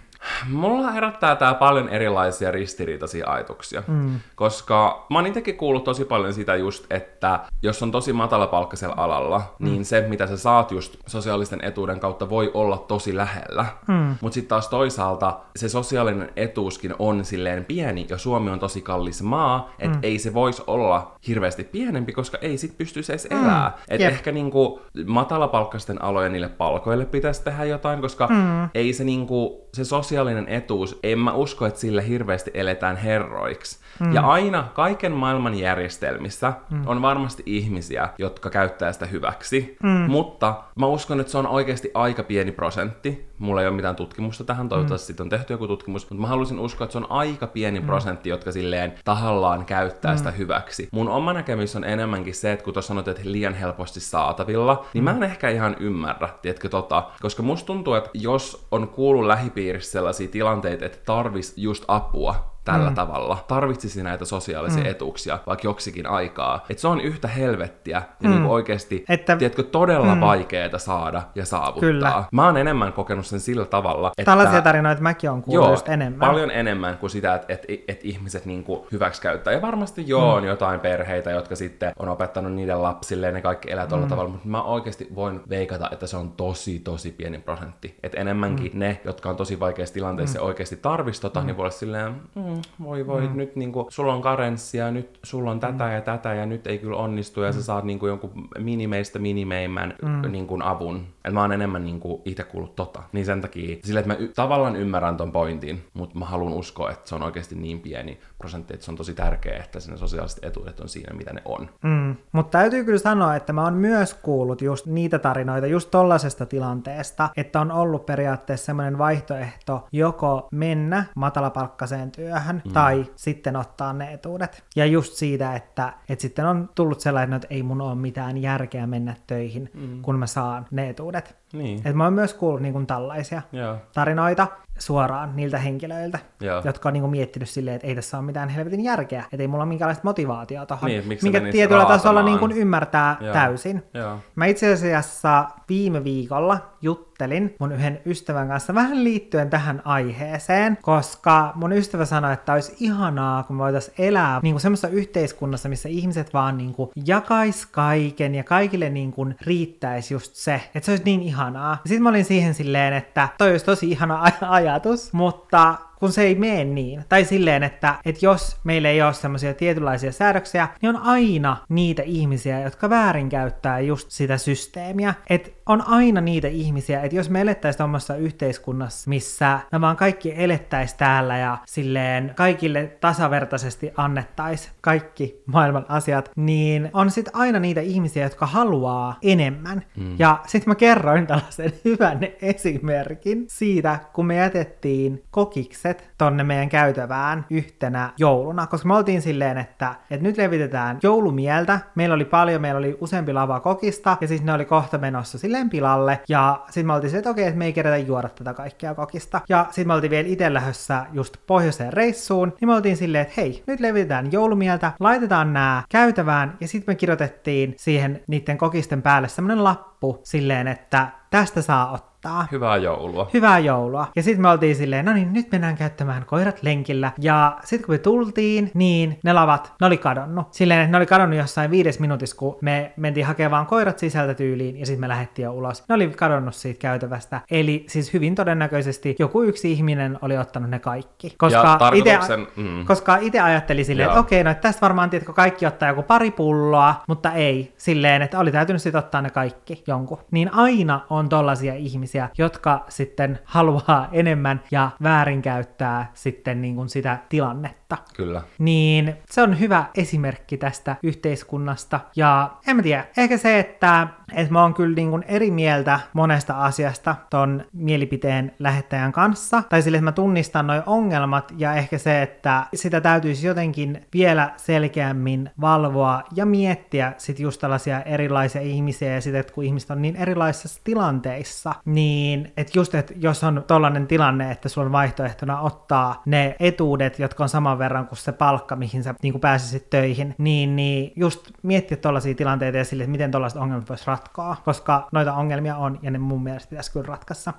Mulla herättää tää paljon erilaisia ristiriitaisia ajatuksia, mm. koska mä oon itsekin kuullut tosi paljon sitä just, että jos on tosi matalapalkkaisella alalla, mm. niin se, mitä sä saat just sosiaalisten etuuden kautta, voi olla tosi lähellä. Mm. Mutta sitten taas toisaalta se sosiaalinen etuuskin on silleen pieni, ja Suomi on tosi kallis maa, että mm. ei se voisi olla hirveästi pienempi, koska ei sit pystyisi edes elää. Et Jep. ehkä niinku matalapalkkaisten alojen niille palkoille pitäisi tehdä jotain, koska mm. ei se niinku, se sosiaalinen etuus, en mä usko, että sillä hirveästi eletään herroiksi. Mm. Ja aina kaiken maailman järjestelmissä mm. on varmasti ihmisiä, jotka käyttää sitä hyväksi, mm. mutta mä uskon, että se on oikeasti aika pieni prosentti. Mulla ei ole mitään tutkimusta tähän, toivottavasti mm. siitä on tehty joku tutkimus, mutta mä haluaisin uskoa, että se on aika pieni mm. prosentti, jotka silleen tahallaan käyttää mm. sitä hyväksi. Mun oma näkemys on enemmänkin se, että kun tuossa sanot, että liian helposti saatavilla, niin mä en ehkä ihan ymmärrä, tiedätkö tota, koska musta tuntuu, että jos on kuullut lähipiirissä sellaisia tilanteita, että tarvis just apua, tällä mm. tavalla, tarvitsisi näitä sosiaalisia mm. etuuksia vaikka joksikin aikaa. Että se on yhtä helvettiä ja mm. niin oikeasti, Että- tiedätkö, todella mm. vaikeaa saada ja saavuttaa. Kyllä. Mä oon enemmän kokenut sen sillä tavalla, että... Tällaisia tarinoita mäkin on kuullut Joo, just enemmän. paljon enemmän kuin sitä, että et, et ihmiset niinku hyväksikäyttää. Ja varmasti joo, mm. on jotain perheitä, jotka sitten on opettanut niiden lapsille ja ne kaikki elää tuolla mm. tavalla, mutta mä oikeasti voin veikata, että se on tosi, tosi pieni prosentti. Että enemmänkin mm. ne, jotka on tosi vaikeassa tilanteessa mm. ja oikeasti tarvitsisi tota, mm. niin voi olla silleen, mm, voi voi, mm. nyt niinku, sulla on karenssia, nyt sulla on tätä mm. ja tätä ja nyt ei kyllä onnistu ja mm. sä saat niinku jonkun minimeistä minimeimmän mm. niinku, avun. Et mä oon enemmän niinku, itse kuullut tota. Niin sen takia, sille että mä y- tavallaan ymmärrän ton pointin, mutta mä haluan uskoa, että se on oikeasti niin pieni prosentti, että se on tosi tärkeää, että ne sosiaaliset etuudet on siinä, mitä ne on. Mm. Mutta täytyy kyllä sanoa, että mä oon myös kuullut just niitä tarinoita just tollasesta tilanteesta, että on ollut periaatteessa semmoinen vaihtoehto joko mennä matalapalkkaiseen työhön työhön mm. tai sitten ottaa ne etuudet. Ja just siitä, että, että sitten on tullut sellainen, että ei mun ole mitään järkeä mennä töihin, mm. kun mä saan ne etuudet. Niin. Et mä oon myös kuullut niin kuin tällaisia Joo. tarinoita suoraan niiltä henkilöiltä, Joo. jotka on niin kuin miettinyt silleen, että ei tässä ole mitään helvetin järkeä, että ei mulla ole minkäänlaista motivaatiota tuohon, niin, minkä tietyllä raatamaan. tasolla niin kuin ymmärtää Joo. täysin. Joo. Mä itse asiassa viime viikolla juttelin mun yhden ystävän kanssa vähän liittyen tähän aiheeseen, koska mun ystävä sanoi, että olisi ihanaa, kun me voitaisiin elää niin kuin semmoisessa yhteiskunnassa, missä ihmiset vaan niin kuin jakais kaiken ja kaikille niin kuin riittäisi just se, että se olisi niin ihanaa. Sitten mä olin siihen silleen, että toi olisi tosi ihana aj- ajatus, mutta kun se ei mene niin. Tai silleen, että, että jos meillä ei ole semmoisia tietynlaisia säädöksiä, niin on aina niitä ihmisiä, jotka väärinkäyttää just sitä systeemiä. Että on aina niitä ihmisiä, että jos me elettäisiin tuommoisessa yhteiskunnassa, missä me vaan kaikki elettäisiin täällä ja silleen kaikille tasavertaisesti annettaisiin kaikki maailman asiat, niin on sitten aina niitä ihmisiä, jotka haluaa enemmän. Mm. Ja sitten mä kerroin tällaisen <laughs> hyvän esimerkin siitä, kun me jätettiin kokikset tonne meidän käytävään yhtenä jouluna, koska me oltiin silleen, että, että nyt levitetään joulumieltä. Meillä oli paljon, meillä oli useampi lava kokista, ja siis ne oli kohta menossa silleen pilalle, ja sitten me oltiin silleen, että okei, että me ei kerätä juoda tätä kaikkea kokista. Ja sitten me oltiin vielä itse lähdössä just pohjoiseen reissuun, niin me oltiin silleen, että hei, nyt levitetään joulumieltä, laitetaan nämä käytävään, ja sitten me kirjoitettiin siihen niiden kokisten päälle semmonen lappu silleen, että tästä saa ottaa odottaa. Hyvää joulua. Hyvää joulua. Ja sitten me oltiin silleen, no niin, nyt mennään käyttämään koirat lenkillä. Ja sitten kun me tultiin, niin ne lavat, ne oli kadonnut. Silleen, että ne oli kadonnut jossain viides minuutissa, kun me mentiin hakemaan koirat sisältä tyyliin ja sitten me lähdettiin jo ulos. Ne oli kadonnut siitä käytävästä. Eli siis hyvin todennäköisesti joku yksi ihminen oli ottanut ne kaikki. Koska ite, mm. koska itse ajatteli silleen, että okei, no että tästä varmaan tiedätkö, kaikki ottaa joku pari pulloa, mutta ei. Silleen, että oli täytynyt sitten ottaa ne kaikki jonkun. Niin aina on tollasia ihmisiä, ihmisiä, jotka sitten haluaa enemmän ja väärinkäyttää sitten niin kuin sitä tilannetta. Kyllä. Niin se on hyvä esimerkki tästä yhteiskunnasta. Ja en mä tiedä, ehkä se, että, että mä oon kyllä niin kuin eri mieltä monesta asiasta ton mielipiteen lähettäjän kanssa. Tai sille, että mä tunnistan noi ongelmat ja ehkä se, että sitä täytyisi jotenkin vielä selkeämmin valvoa ja miettiä sit just tällaisia erilaisia ihmisiä ja sitten, että kun ihmiset on niin erilaisissa tilanteissa, niin että just, että jos on tollainen tilanne, että sulla on vaihtoehtona ottaa ne etuudet, jotka on saman verran kuin se palkka, mihin sä niin pääsisit töihin, niin, niin just miettiä tollaisia tilanteita ja sille, että miten tollaiset ongelmat voisi ratkoa, koska noita ongelmia on ja ne mun mielestä pitäisi kyllä ratkassa.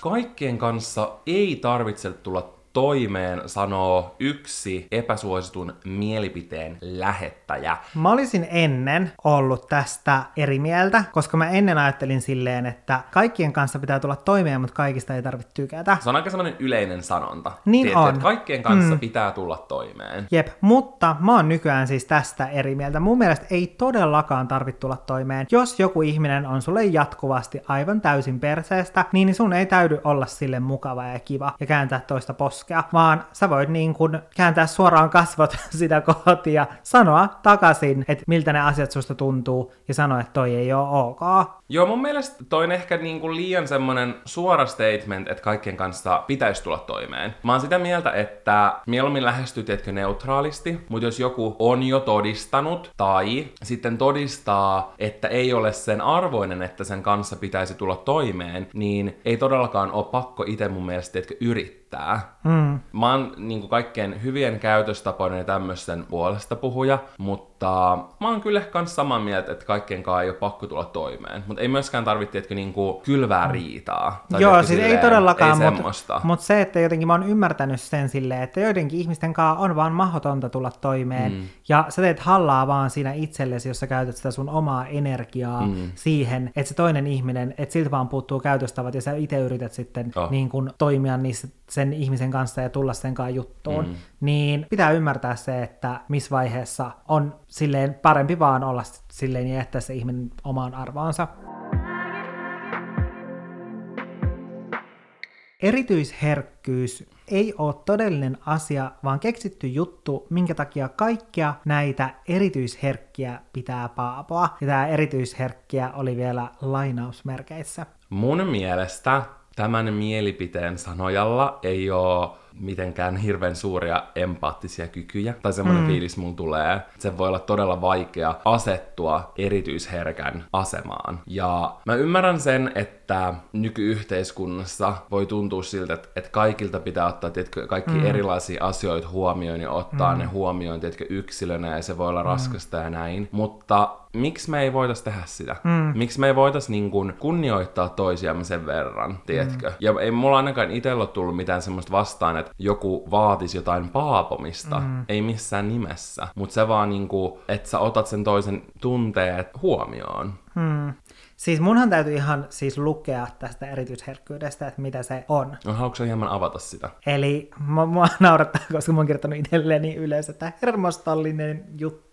Kaikkien kanssa ei tarvitse tulla toimeen sanoo yksi epäsuositun mielipiteen lähettäjä. Mä olisin ennen ollut tästä eri mieltä, koska mä ennen ajattelin silleen, että kaikkien kanssa pitää tulla toimeen, mutta kaikista ei tarvitse tykätä. Se on aika sellainen yleinen sanonta. Niin Tiedätte, on. Että kaikkien kanssa mm. pitää tulla toimeen. Jep, mutta mä oon nykyään siis tästä eri mieltä. Mun mielestä ei todellakaan tarvitse tulla toimeen. Jos joku ihminen on sulle jatkuvasti aivan täysin perseestä, niin sun ei täydy olla sille mukava ja kiva ja kääntää toista poskaa koskea, vaan sä voit niin kuin kääntää suoraan kasvot <laughs> sitä kohti ja sanoa takaisin, että miltä ne asiat susta tuntuu ja sanoa, että toi ei ole ok. Joo, mun mielestä toi on ehkä niin kuin liian semmonen suora statement, että kaikkien kanssa pitäisi tulla toimeen. Mä oon sitä mieltä, että mieluummin lähestyy, tietkö neutraalisti, mutta jos joku on jo todistanut tai sitten todistaa, että ei ole sen arvoinen, että sen kanssa pitäisi tulla toimeen, niin ei todellakaan ole pakko itse mun mielestä, tietkö yrittää riittää. Mm. Mä oon niin kuin kaikkien hyvien käytöstapojen ja tämmöisten puolesta puhuja, mutta mä oon kyllä kans samaa mieltä, että kaikkien kanssa ei ole pakko tulla toimeen. Mutta ei myöskään tarvitse niinku kylvää riitaa. Tai Joo, siis silleen, ei todellakaan, mutta mut se, että jotenkin mä oon ymmärtänyt sen silleen, että joidenkin ihmisten kanssa on vaan mahdotonta tulla toimeen. Mm. Ja sä teet hallaa vaan siinä itsellesi, jos sä käytät sitä sun omaa energiaa mm. siihen, että se toinen ihminen, että siltä vaan puuttuu käytöstavat ja sä itse yrität sitten oh. niin kun, toimia niissä sen ihmisen kanssa ja tulla sen kanssa juttuun, mm. Niin pitää ymmärtää se, että missä vaiheessa on silleen parempi vaan olla silleen ja jättää se ihminen omaan arvoonsa. Erityisherkkyys ei ole todellinen asia, vaan keksitty juttu, minkä takia kaikkia näitä erityisherkkiä pitää paapoa. Ja tämä erityisherkkiä oli vielä lainausmerkeissä. Mun mielestä tämän mielipiteen sanojalla ei ole mitenkään hirveän suuria empaattisia kykyjä, tai semmoinen mm. fiilis mulla tulee, se voi olla todella vaikea asettua erityisherkän asemaan. Ja mä ymmärrän sen, että nykyyhteiskunnassa voi tuntua siltä, että, että kaikilta pitää ottaa tiedätkö, kaikki mm. erilaisia asioita huomioon ja ottaa mm. ne huomioon tiedätkö, yksilönä, ja se voi olla mm. raskasta ja näin. Mutta miksi me ei voitais tehdä sitä? Mm. Miksi me ei voitais niin kun kunnioittaa toisiamme sen verran, tiedätkö? Mm. Ja ei mulla ainakaan itsellä tullut mitään semmoista vastaan, että joku vaatisi jotain paapomista. Mm. Ei missään nimessä. Mutta se vaan niinku, että sä otat sen toisen tunteet huomioon. Hmm. Siis munhan täytyy ihan siis lukea tästä erityisherkkyydestä, että mitä se on. No haluatko hieman avata sitä? Eli mua naurattaa, koska mä oon kirjoittanut itselleni yleensä, että hermostollinen juttu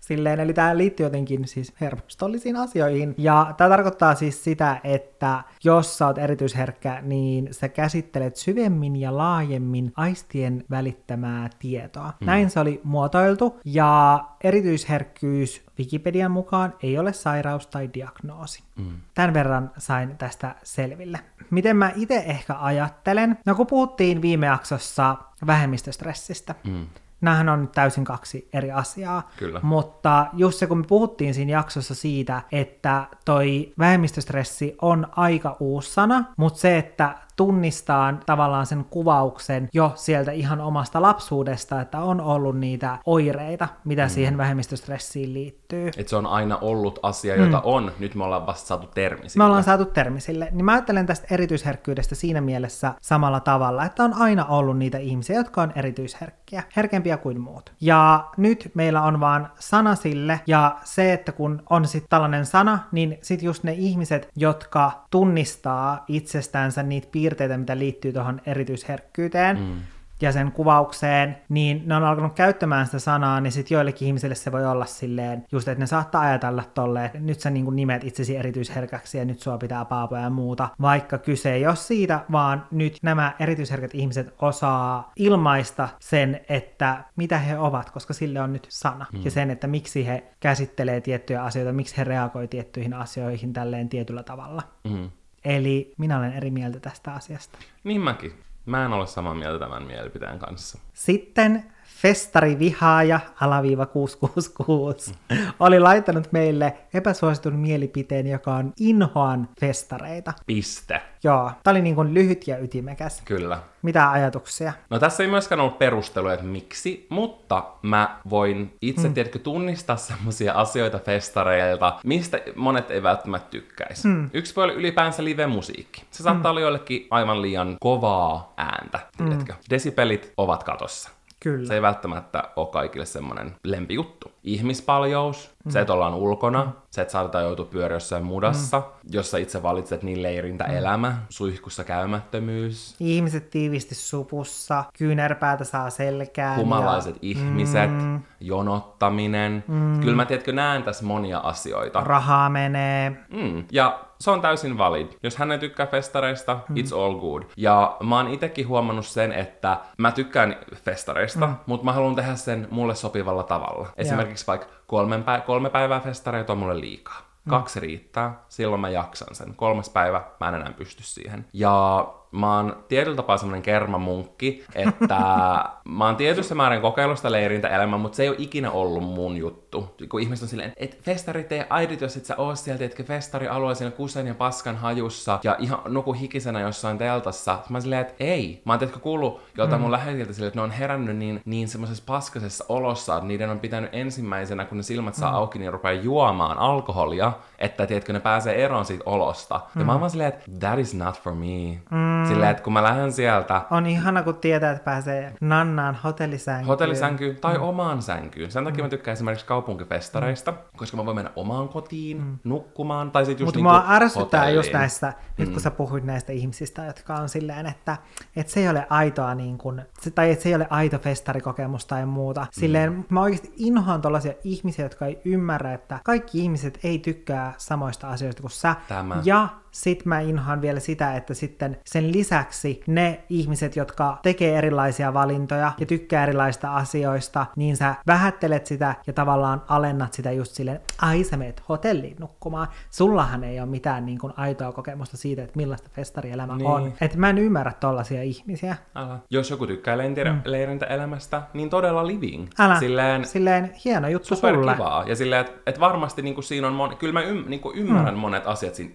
Silleen, eli tämä liittyy jotenkin siis hermostollisiin asioihin. Ja tämä tarkoittaa siis sitä, että jos sä oot erityisherkkä, niin sä käsittelet syvemmin ja laajemmin aistien välittämää tietoa. Mm. Näin se oli muotoiltu, ja erityisherkkyys Wikipedian mukaan ei ole sairaus tai diagnoosi. Mm. Tämän verran sain tästä selville. Miten mä itse ehkä ajattelen? No kun puhuttiin viime jaksossa vähemmistöstressistä, mm Nämähän on täysin kaksi eri asiaa. Kyllä. Mutta just se, kun me puhuttiin siinä jaksossa siitä, että toi vähemmistöstressi on aika uusi sana, mutta se, että tunnistaa tavallaan sen kuvauksen jo sieltä ihan omasta lapsuudesta, että on ollut niitä oireita, mitä mm. siihen vähemmistöstressiin liittyy. Että se on aina ollut asia, jota mm. on, nyt me ollaan vasta saatu termi sille. Me ollaan saatu termi sille. Niin mä ajattelen tästä erityisherkkyydestä siinä mielessä samalla tavalla, että on aina ollut niitä ihmisiä, jotka on erityisherkkiä, herkempiä kuin muut. Ja nyt meillä on vaan sana sille, ja se, että kun on sitten tällainen sana, niin sitten just ne ihmiset, jotka tunnistaa itsestänsä niitä piirteitä, mitä liittyy tuohon erityisherkkyyteen, mm ja sen kuvaukseen, niin ne on alkanut käyttämään sitä sanaa, niin sitten joillekin ihmisille se voi olla silleen, just että ne saattaa ajatella tolleen, että nyt sä niin kuin nimet itsesi erityisherkäksi ja nyt sua pitää paapoja ja muuta, vaikka kyse ei ole siitä, vaan nyt nämä erityisherkät ihmiset osaa ilmaista sen, että mitä he ovat, koska sille on nyt sana. Mm. Ja sen, että miksi he käsittelee tiettyjä asioita, miksi he reagoi tiettyihin asioihin tälleen tietyllä tavalla. Mm. Eli minä olen eri mieltä tästä asiasta. Niin mäkin. Mä en ole samaa mieltä tämän mielipiteen kanssa. Sitten festarivihaaja alaviiva 666 oli laittanut meille epäsuositun mielipiteen, joka on inhoan festareita. Piste. Joo, tää oli niin kuin lyhyt ja ytimekäs. Kyllä. Mitä ajatuksia? No tässä ei myöskään ollut perustelu, että miksi, mutta mä voin itse, mm. tiedätkö, tunnistaa semmoisia asioita festareilta, mistä monet ei välttämättä tykkäisi. Mm. Yksi voi olla ylipäänsä live-musiikki. Se saattaa mm. olla joillekin aivan liian kovaa ääntä, tiedätkö. Mm. Desipelit ovat katossa. Kyllä. Se ei välttämättä ole kaikille semmoinen lempijuttu. Ihmispaljous, mm. se, että ollaan ulkona, mm. se, että saatetaan joutua pyöriä jossain mudassa, mm. jossa itse valitset niin leirintä mm. elämä, suihkussa käymättömyys. Ihmiset tiivisti supussa, kyynärpäätä saa selkään. Humalaiset ja... ihmiset, mm. jonottaminen. Mm. Kyllä mä tiedätkö, näen tässä monia asioita. Rahaa menee. Mm. Ja se on täysin valid. Jos hän ei tykkää festareista, mm. it's all good. Ja mä oon itekin huomannut sen, että mä tykkään festareista, mm. mutta mä haluan tehdä sen mulle sopivalla tavalla. Esimerkiksi vaikka kolme, pä- kolme päivää festareita on mulle liikaa. Mm. Kaksi riittää, silloin mä jaksan sen. Kolmas päivä mä en enää pysty siihen. Ja mä oon tietyllä tapaa semmonen kermamunkki, että <laughs> mä oon tietyssä määrin kokeillut sitä leirintä elämää, mutta se ei ole ikinä ollut mun juttu. Kun ihmiset on silleen, että festarit ei aidit, jos et sä oo sieltä, etkä festarialue siinä kusen ja paskan hajussa ja ihan nuku hikisenä jossain teltassa. Mä oon silleen, että ei. Mä oon tietysti kuullut joltain mm. mun lähetiltä silleen, että ne on herännyt niin, niin semmoisessa paskasessa olossa, että niiden on pitänyt ensimmäisenä, kun ne silmät saa mm. auki, niin rupeaa juomaan alkoholia, että tiedätkö, ne pääsee eroon siitä olosta. Mm. Ja mä oon vaan silleen, että that is not for me. Mm. Mm. Silleen, että kun mä lähden sieltä... On ihana, kun tietää, että pääsee nannaan hotellisänkyyn. Hotellisänkyyn tai mm. omaan sänkyyn. Sen takia mm. mä tykkään esimerkiksi kaupunkifestareista, mm. koska mä voin mennä omaan kotiin, mm. nukkumaan, tai sitten just Mutta niinku mua ärsyttää just näistä, nyt kun mm. sä puhuit näistä ihmisistä, jotka on silleen, että, että se ei ole aitoa niin kuin, tai että se ei ole aito festarikokemus tai muuta. Silleen mm. mä oikeasti inhoan tollaisia ihmisiä, jotka ei ymmärrä, että kaikki ihmiset ei tykkää samoista asioista kuin sä. Tämä. Ja sit mä inhoan vielä sitä, että sitten sen lisäksi ne ihmiset, jotka tekee erilaisia valintoja ja tykkää erilaisista asioista, niin sä vähättelet sitä ja tavallaan alennat sitä just silleen, ai sä meet hotelliin nukkumaan. Sullahan ei ole mitään niin kuin aitoa kokemusta siitä, että millaista festarielämä niin. on. Että mä en ymmärrä tollaisia ihmisiä. Älä. Jos joku tykkää leirintää, mm. leirintäelämästä, niin todella living. Älä. Silleen, silleen hieno juttu super sulle. kivaa. Ja silleen, että et varmasti niin kuin siinä on, mon... kyllä mä ym, niin kuin ymmärrän mm. monet asiat siinä.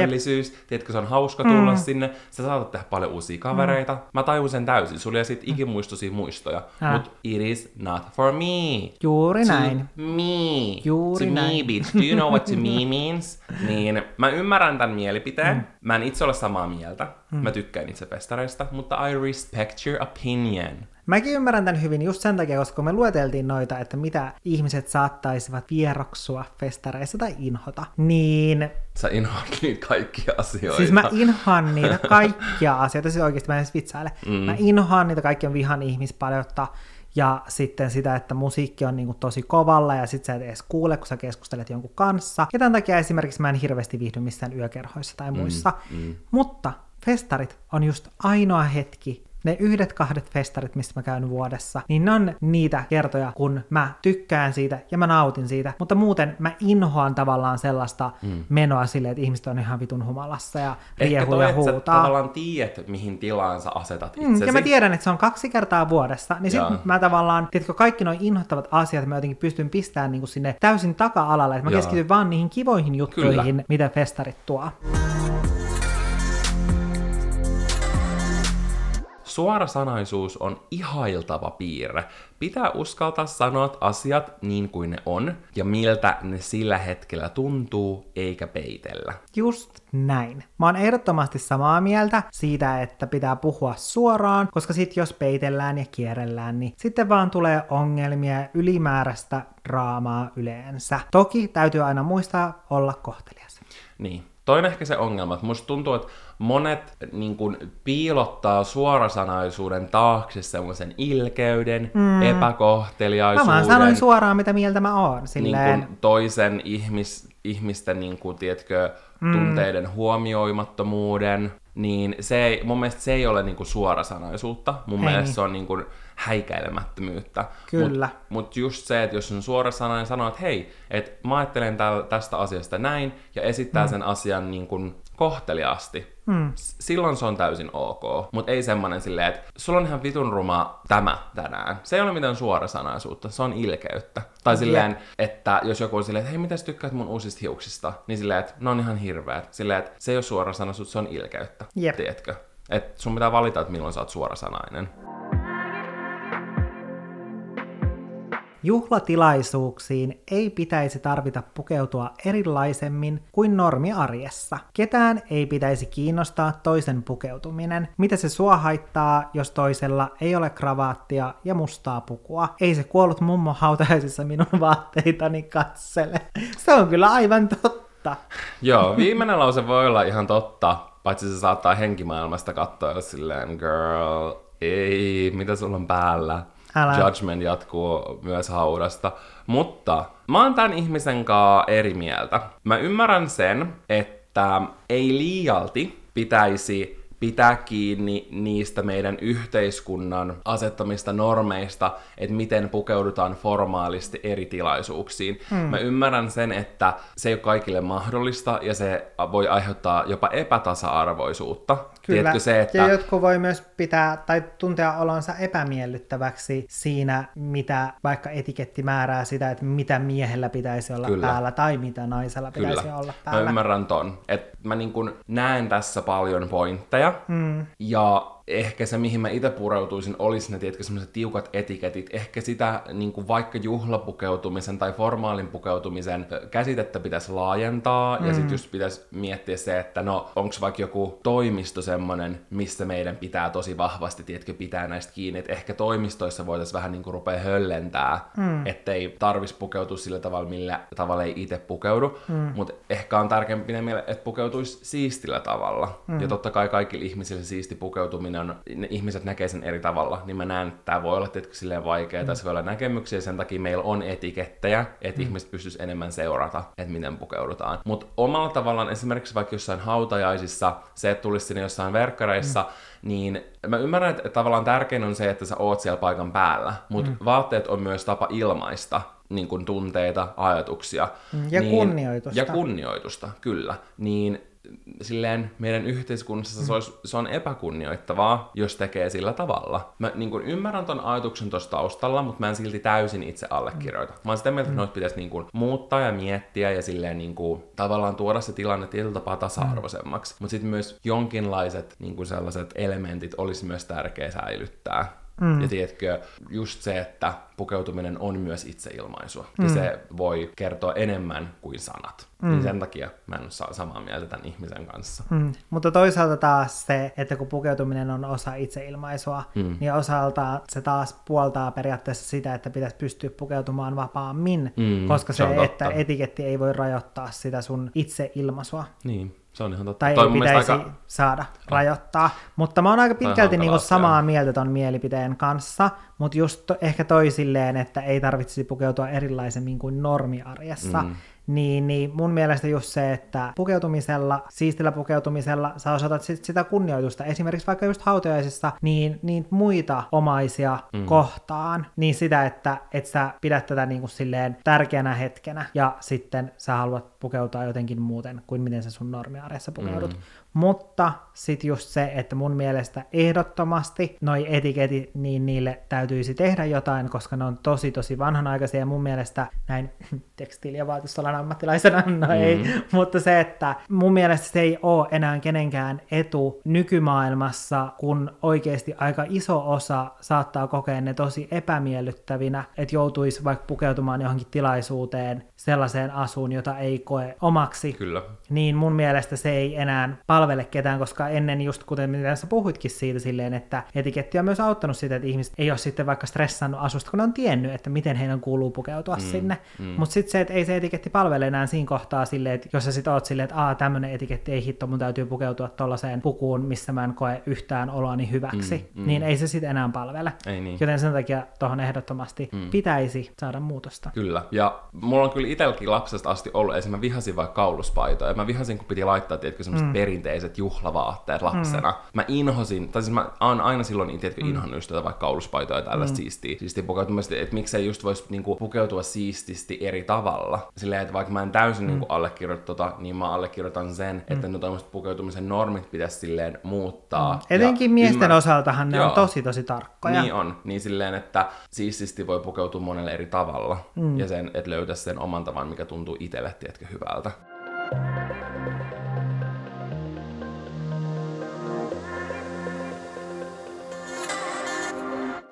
Jep. Tiedätkö, se on hauska tulla mm. sinne. Sä saatat tehdä paljon uusia kavereita. Mm. Mä tajun sen täysin. Sulla ei sit ikimuistoisia muistoja. Älä. Mut it is not for me. Juuri to näin. me. Juuri to näin. me, bitch. Do you know what to me <laughs> means? niin mä ymmärrän tämän mielipiteen. Mm. Mä en itse ole samaa mieltä. Mm. Mä tykkään itse festareista, mutta I respect your opinion. Mäkin ymmärrän tämän hyvin just sen takia, koska me lueteltiin noita, että mitä ihmiset saattaisivat vieroksua festareissa tai inhota. Niin... Sä inhoat niitä kaikkia asioita. Siis mä inhoan niitä kaikkia asioita, siis oikeasti mä en edes vitsaile. Mm. Mä inhoan niitä kaikkia vihan ihmispaljotta ja sitten sitä, että musiikki on niinku tosi kovalla ja sit sä et edes kuule, kun sä keskustelet jonkun kanssa. Ja tämän takia esimerkiksi mä en hirveästi viihdy missään yökerhoissa tai muissa. Mm, mm. Mutta festarit on just ainoa hetki, ne yhdet kahdet festarit, mistä mä käyn vuodessa, niin ne on niitä kertoja, kun mä tykkään siitä ja mä nautin siitä, mutta muuten mä inhoan tavallaan sellaista mm. menoa silleen, että ihmiset on ihan vitun humalassa ja riehuu ja huutaa. Ehkä tavallaan tiedät, mihin tilaan sä asetat itsesi. Mm, ja mä tiedän, että se on kaksi kertaa vuodessa, niin sit mä tavallaan, tiedätkö, kaikki noin inhottavat asiat mä jotenkin pystyn pistämään niin kuin sinne täysin taka-alalle, että mä Jaa. keskityn vaan niihin kivoihin juttuihin, Kyllä. mitä festarit tuo. Suorasanaisuus on ihailtava piirre. Pitää uskaltaa sanoa asiat niin kuin ne on ja miltä ne sillä hetkellä tuntuu, eikä peitellä. Just näin. Mä oon ehdottomasti samaa mieltä siitä, että pitää puhua suoraan, koska sit jos peitellään ja kierrellään, niin sitten vaan tulee ongelmia ja ylimääräistä draamaa yleensä. Toki täytyy aina muistaa olla kohtelias. Niin. Toi on ehkä se ongelma, että musta tuntuu, että monet niin kun, piilottaa suorasanaisuuden taakse semmoisen ilkeyden, mm. epäkohteliaisuuden. Mä vaan sanoin suoraan, mitä mieltä mä oon. Silleen... Niin kun, toisen ihmis, ihmisten, niin kun, tiedätkö, mm. tunteiden huomioimattomuuden, niin se ei, mun mielestä se ei ole niinku suorasanaisuutta. Mun ei. mielestä se on niinku häikäilemättömyyttä. Kyllä. Mutta mut just se, että jos on suorasanainen sanoo, että hei, että mä ajattelen tästä asiasta näin, ja esittää mm. sen asian niinku kohteliaasti, Hmm. Silloin se on täysin ok, mutta ei semmonen silleen, että sulla on ihan vitun ruma tämä tänään. Se ei ole mitään suorasanaisuutta, se on ilkeyttä. Tai silleen, yeah. että jos joku on silleen, että hei, mitä tykkäät mun uusista hiuksista? Niin silleen, että ne on ihan hirveät. Silleen, että se ei ole suorasanaisuutta, se on ilkeyttä. Yep. Tiedätkö? Että sun pitää valita, että milloin sä oot suorasanainen. Juhlatilaisuuksiin ei pitäisi tarvita pukeutua erilaisemmin kuin normiarjessa. Ketään ei pitäisi kiinnostaa toisen pukeutuminen. Mitä se sua haittaa, jos toisella ei ole kravaattia ja mustaa pukua? Ei se kuollut mummo hautajaisissa minun <laughs> vaatteitani katsele. Se on kyllä aivan totta. Joo, viimeinen <laughs> lause voi olla ihan totta, paitsi se saattaa henkimaailmasta katsoa silleen, girl, ei, mitä sulla on päällä? Älä. Judgment jatkuu myös haudasta. Mutta mä oon tämän ihmisen kanssa eri mieltä. Mä ymmärrän sen, että ei liialti pitäisi pitää kiinni niistä meidän yhteiskunnan asettamista normeista, että miten pukeudutaan formaalisti eri tilaisuuksiin. Hmm. Mä ymmärrän sen, että se ei ole kaikille mahdollista ja se voi aiheuttaa jopa epätasa-arvoisuutta. Kyllä. Tiedätkö se, että... Ja jotkut voi myös pitää tai tuntea olonsa epämiellyttäväksi siinä, mitä vaikka etiketti määrää sitä, että mitä miehellä pitäisi olla Kyllä. päällä tai mitä naisella pitäisi Kyllä. olla päällä. Mä ymmärrän ton. Että mä niin näen tässä paljon pointteja. Mm. Ehkä se, mihin mä itse pureutuisin, olisi ne, tiedätkö, semmoiset tiukat etiketit. Ehkä sitä niin kuin vaikka juhlapukeutumisen tai formaalin pukeutumisen käsitettä pitäisi laajentaa, mm. ja sitten just pitäisi miettiä se, että no, onko vaikka joku toimisto semmoinen, missä meidän pitää tosi vahvasti, tiedätkö, pitää näistä kiinni, että ehkä toimistoissa voitaisiin vähän niin kuin rupea höllentää, mm. ettei tarvis pukeutua sillä tavalla, millä tavalla ei itse pukeudu, mm. mutta ehkä on tärkeämpi että pukeutuisi siistillä tavalla. Mm. Ja totta kai kaikille ihmisille siisti pukeutuminen ne, on, ne ihmiset näkee sen eri tavalla, niin mä näen, että tämä voi olla tietysti silleen vaikeaa, mm. tässä voi olla näkemyksiä, sen takia meillä on etikettejä, että mm. ihmiset pystyis enemmän seurata, että miten pukeudutaan. Mutta omalla tavallaan esimerkiksi vaikka jossain hautajaisissa, se, että tulisi sinne jossain verkkareissa, mm niin mä ymmärrän, että tavallaan tärkein on se, että sä oot siellä paikan päällä, mutta mm. vaatteet on myös tapa ilmaista niin kuin tunteita, ajatuksia. Mm, ja niin, kunnioitusta. Ja kunnioitusta, kyllä. Niin silleen meidän yhteiskunnassa se, olisi, se on epäkunnioittavaa, jos tekee sillä tavalla. Mä niin kuin ymmärrän ton ajatuksen tuossa taustalla, mutta mä en silti täysin itse allekirjoita. Mä oon sitä mieltä, että noita pitäisi niin kuin muuttaa ja miettiä ja silleen niin kuin, tavallaan tuoda se tilanne tietyllä tapaa tasa-arvoisemmaksi. Mutta sitten myös jonkinlaiset niin kuin sellaiset elementit olisi myös tärkeä säilyttää. Mm. Ja tiedätkö, just se, että pukeutuminen on myös itseilmaisua. Mm. Ja se voi kertoa enemmän kuin sanat. Mm. Niin sen takia mä en ole samaa mieltä tämän ihmisen kanssa. Mm. Mutta toisaalta taas se, että kun pukeutuminen on osa itseilmaisua, mm. niin osalta se taas puoltaa periaatteessa sitä, että pitäisi pystyä pukeutumaan vapaammin, mm. koska se, se että etiketti ei voi rajoittaa sitä sun itseilmaisua. Niin. Se on ihan totta. Tai Toi ei pitäisi aika... saada rajoittaa. Mutta mä oon aika pitkälti niinku samaa mieltä ton mielipiteen kanssa, mutta just to, ehkä toisilleen, että ei tarvitsisi pukeutua erilaisemmin kuin normiarjessa. Mm niin, niin mun mielestä just se, että pukeutumisella, siistillä pukeutumisella sä osoitat sit sitä kunnioitusta, esimerkiksi vaikka just hautajaisissa, niin, niin muita omaisia mm. kohtaan, niin sitä, että et sä pidät tätä niin kuin silleen tärkeänä hetkenä, ja sitten sä haluat pukeutua jotenkin muuten kuin miten sä sun normiarjessa pukeudut. Mm. Mutta sitten just se, että mun mielestä ehdottomasti noi etiketit, niin niille täytyisi tehdä jotain, koska ne on tosi tosi vanhanaikaisia ja mun mielestä näin <laughs> tekstiili- ja vaatusalan ammattilaisena, no mm. ei, mutta se, että mun mielestä se ei ole enää kenenkään etu nykymaailmassa, kun oikeasti aika iso osa saattaa kokea ne tosi epämiellyttävinä, että joutuisi vaikka pukeutumaan johonkin tilaisuuteen sellaiseen asuun, jota ei koe omaksi. Kyllä. Niin mun mielestä se ei enää palvele ketään, koska ennen just kuten mitä sä puhuitkin siitä silleen, että etiketti on myös auttanut sitä, että ihmiset ei ole sitten vaikka stressannut asusta, kun ne on tiennyt, että miten heidän kuuluu pukeutua mm, sinne. Mm. Mutta sitten se, että ei se etiketti palvele enää siinä kohtaa silleen, että jos sä sitten oot silleen, että aa tämmönen etiketti ei hitto, mun täytyy pukeutua tollaiseen pukuun, missä mä en koe yhtään oloani hyväksi, mm, mm. niin ei se sitten enää palvele. Ei niin. Joten sen takia tuohon ehdottomasti mm. pitäisi saada muutosta. Kyllä, ja mulla on kyllä itselläkin lapsesta asti ollut, esimerkiksi mä vihasin vaikka kauluspaitoja, mä vihasin, kun piti laittaa, tietkö, semmoiset mm. Perinteiset juhlavaatteet lapsena. Mm. Mä inhosin, tai siis mä oon aina silloin, tiedätkö, mm. inhonnut just vaikka kauluspaitoja ja tällaista mm. siistiä, siistiä pukeutumista, että miksei just voisi niinku, pukeutua siististi eri tavalla. Silleen, että vaikka mä en täysin mm. niinku, allekirjoita tota, niin mä allekirjoitan sen, mm. että no tämmöiset pukeutumisen normit pitäisi silleen muuttaa. Mm. Etenkin miesten ymmär... osaltahan ne Joo. on tosi tosi tarkkoja. Niin on, niin silleen, että siististi voi pukeutua monelle eri tavalla. Mm. Ja sen, että löytää sen oman tavan, mikä tuntuu itselle, tiedätkö, hyvältä.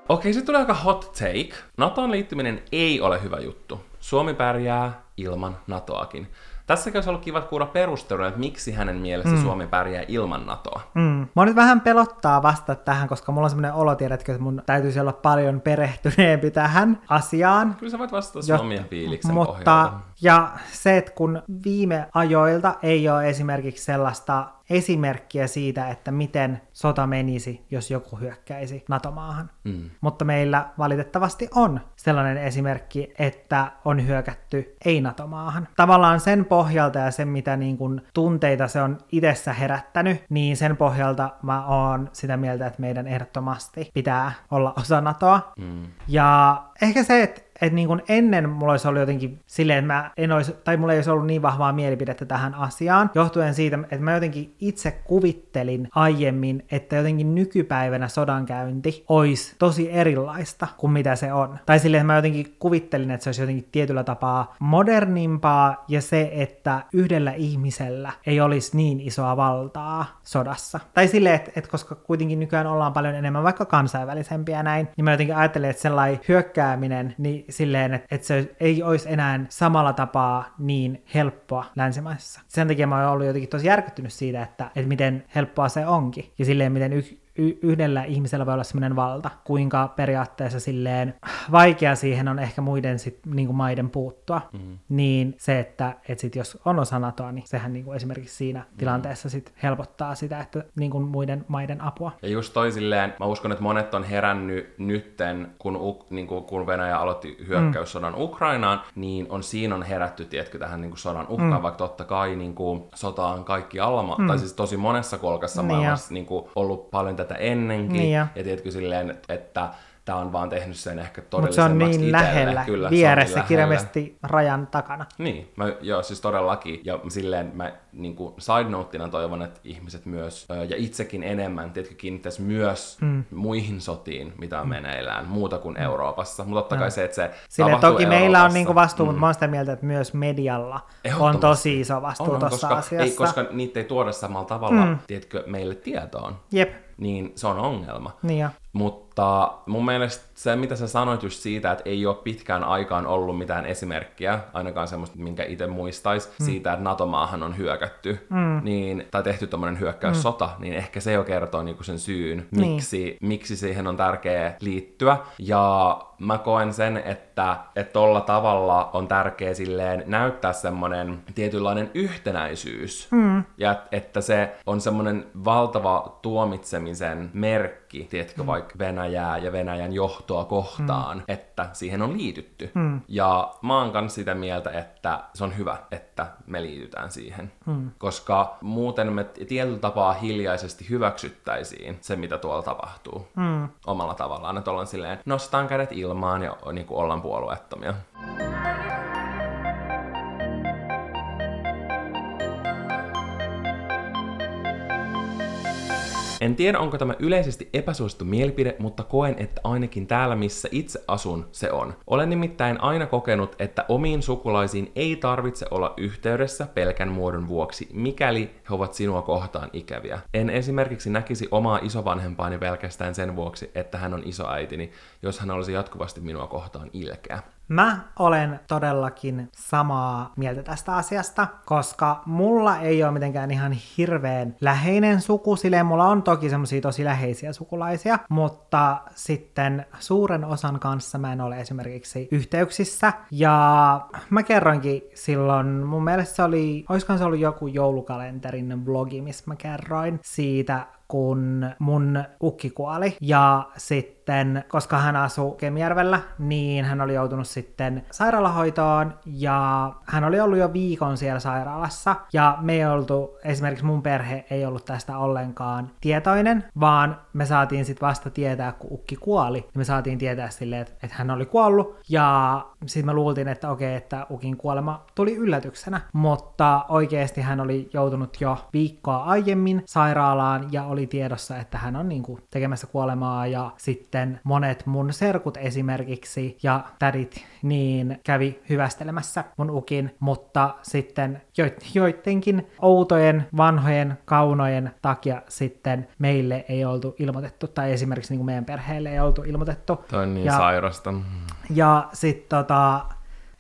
Okei, sitten tulee aika hot take. NATOon liittyminen ei ole hyvä juttu. Suomi pärjää ilman NATOakin. Tässäkin olisi ollut kiva kuulla perustelua, että miksi hänen mielestä mm. Suomi pärjää ilman NATOa. Mm. Mä nyt vähän pelottaa vastata tähän, koska mulla on semmoinen olo, tiedätkö, että mun täytyisi olla paljon perehtyneempi tähän asiaan. Kyllä sä voit vastata sun omia fiiliksen Mutta, pohjalta. Ja se, että kun viime ajoilta ei ole esimerkiksi sellaista esimerkkiä siitä, että miten sota menisi, jos joku hyökkäisi NATO-maahan. Mm. Mutta meillä valitettavasti on sellainen esimerkki, että on hyökätty ei-NATO-maahan. Tavallaan sen pohjalta ja sen, mitä niin kuin tunteita se on itsessä herättänyt, niin sen pohjalta mä oon sitä mieltä, että meidän ehdottomasti pitää olla osa NATOa. Mm. Ja ehkä se, että että niin kuin ennen mulla olisi ollut jotenkin silleen, että mä en olisi, tai mulla ei olisi ollut niin vahvaa mielipidettä tähän asiaan, johtuen siitä, että mä jotenkin itse kuvittelin aiemmin, että jotenkin nykypäivänä sodankäynti olisi tosi erilaista kuin mitä se on. Tai silleen, että mä jotenkin kuvittelin, että se olisi jotenkin tietyllä tapaa modernimpaa ja se, että yhdellä ihmisellä ei olisi niin isoa valtaa sodassa. Tai silleen, että, että koska kuitenkin nykyään ollaan paljon enemmän vaikka kansainvälisempiä näin, niin mä jotenkin ajattelen, että sellainen hyökkääminen, niin silleen, että, että se ei olisi enää samalla tapaa niin helppoa länsimaissa. Sen takia mä oon ollut jotenkin tosi järkyttynyt siitä, että, että miten helppoa se onkin. Ja silleen, miten y- y- yhdellä ihmisellä voi olla sellainen valta, kuinka periaatteessa silleen vaikea siihen on ehkä muiden sit, niin kuin maiden puuttua, mm. niin se, että et sit jos on osa NATOa, niin sehän niin kuin esimerkiksi siinä mm. tilanteessa sit helpottaa sitä, että niin kuin muiden maiden apua. Ja just toi silleen, mä uskon, että monet on herännyt nytten, kun, U- niin kuin, kun Venäjä aloitti hyökkäyssodan mm. Ukrainaan, niin on siinä on herätty, tiedätkö, tähän niin kuin sodan uhkaan, mm. vaikka totta kai niin kuin, sota on kaikki alma, mm. tai siis tosi monessa kolkassa niin maailmassa niin kuin, ollut paljon tätä ennenkin, niin ja. ja tiedätkö silleen, että tämä on vaan tehnyt sen ehkä todellisemmaksi Mutta se on niin itselle. lähellä, Kyllä, vieressä, se on niin kirjaimesti rajan takana. Niin, mä, joo, siis todellakin. Ja silleen mä niin kuin side noteina toivon, että ihmiset myös, ja itsekin enemmän, tietenkin kiinnittäisi myös mm. muihin sotiin, mitä on mm. meneillään, muuta kuin mm. Euroopassa. Mutta totta kai no. se, että se Silleen, toki Euroopassa. meillä on niinku vastuu, mm. mutta mä oon sitä mieltä, että myös medialla on tosi iso vastuu tuossa asiassa. Ei, koska niitä ei tuoda samalla tavalla, mm. tiedätkö, meille tietoon. Jep niin se on ongelma. Niin jo. Mutta mun mielestä se, mitä sä sanoit just siitä, että ei ole pitkään aikaan ollut mitään esimerkkiä, ainakaan semmoista, minkä itse muistaisi, mm. siitä, että NATO-maahan on hyökätty, mm. niin, tai tehty tämmöinen hyökkäyssota, mm. niin ehkä se jo kertoo niinku sen syyn, niin. miksi, miksi siihen on tärkeää liittyä. Ja mä koen sen, että tolla tavalla on tärkeä silleen näyttää semmoinen tietynlainen yhtenäisyys. Mm. Ja että se on semmoinen valtava tuomitsemisen merkki, tiedätkö, mm. vaikka Venäjää ja Venäjän johtoa kohtaan, mm. että siihen on liitytty. Mm. Ja mä oon kanssa sitä mieltä, että se on hyvä, että me liitytään siihen. Mm. Koska muuten me tietyllä tapaa hiljaisesti hyväksyttäisiin se, mitä tuolla tapahtuu. Mm. Omalla tavallaan, että ollaan silleen, nostetaan kädet ilmaan ja niin kuin ollaan puolueettomia. En tiedä, onko tämä yleisesti epäsuosittu mielipide, mutta koen, että ainakin täällä, missä itse asun, se on. Olen nimittäin aina kokenut, että omiin sukulaisiin ei tarvitse olla yhteydessä pelkän muodon vuoksi, mikäli he ovat sinua kohtaan ikäviä. En esimerkiksi näkisi omaa isovanhempaani pelkästään sen vuoksi, että hän on isoäitini, jos hän olisi jatkuvasti minua kohtaan ilkeä. Mä olen todellakin samaa mieltä tästä asiasta, koska mulla ei ole mitenkään ihan hirveän läheinen suku, silleen mulla on toki semmosia tosi läheisiä sukulaisia, mutta sitten suuren osan kanssa mä en ole esimerkiksi yhteyksissä. Ja mä kerroinkin silloin, mun mielestä se oli, olisikohan se ollut joku joulukalenterin blogi, missä mä kerroin siitä, kun mun ukki kuoli. Ja sitten, koska hän asuu Kemijärvellä, niin hän oli joutunut sitten sairaalahoitoon ja hän oli ollut jo viikon siellä sairaalassa. Ja me ei oltu, esimerkiksi mun perhe ei ollut tästä ollenkaan tietoinen, vaan me saatiin sitten vasta tietää, kun ukki kuoli. Ja me saatiin tietää silleen, että, että hän oli kuollut. Ja sitten me luultiin, että okei, että ukin kuolema tuli yllätyksenä. Mutta oikeasti hän oli joutunut jo viikkoa aiemmin sairaalaan ja oli tiedossa, että hän on niin kuin tekemässä kuolemaa ja sitten monet mun serkut esimerkiksi ja tädit niin kävi hyvästelemässä mun ukin, mutta sitten joidenkin outojen vanhojen kaunojen takia sitten meille ei oltu ilmoitettu, tai esimerkiksi niin kuin meidän perheelle ei oltu ilmoitettu. Toi on niin ja, sairasta. Ja sitten tota,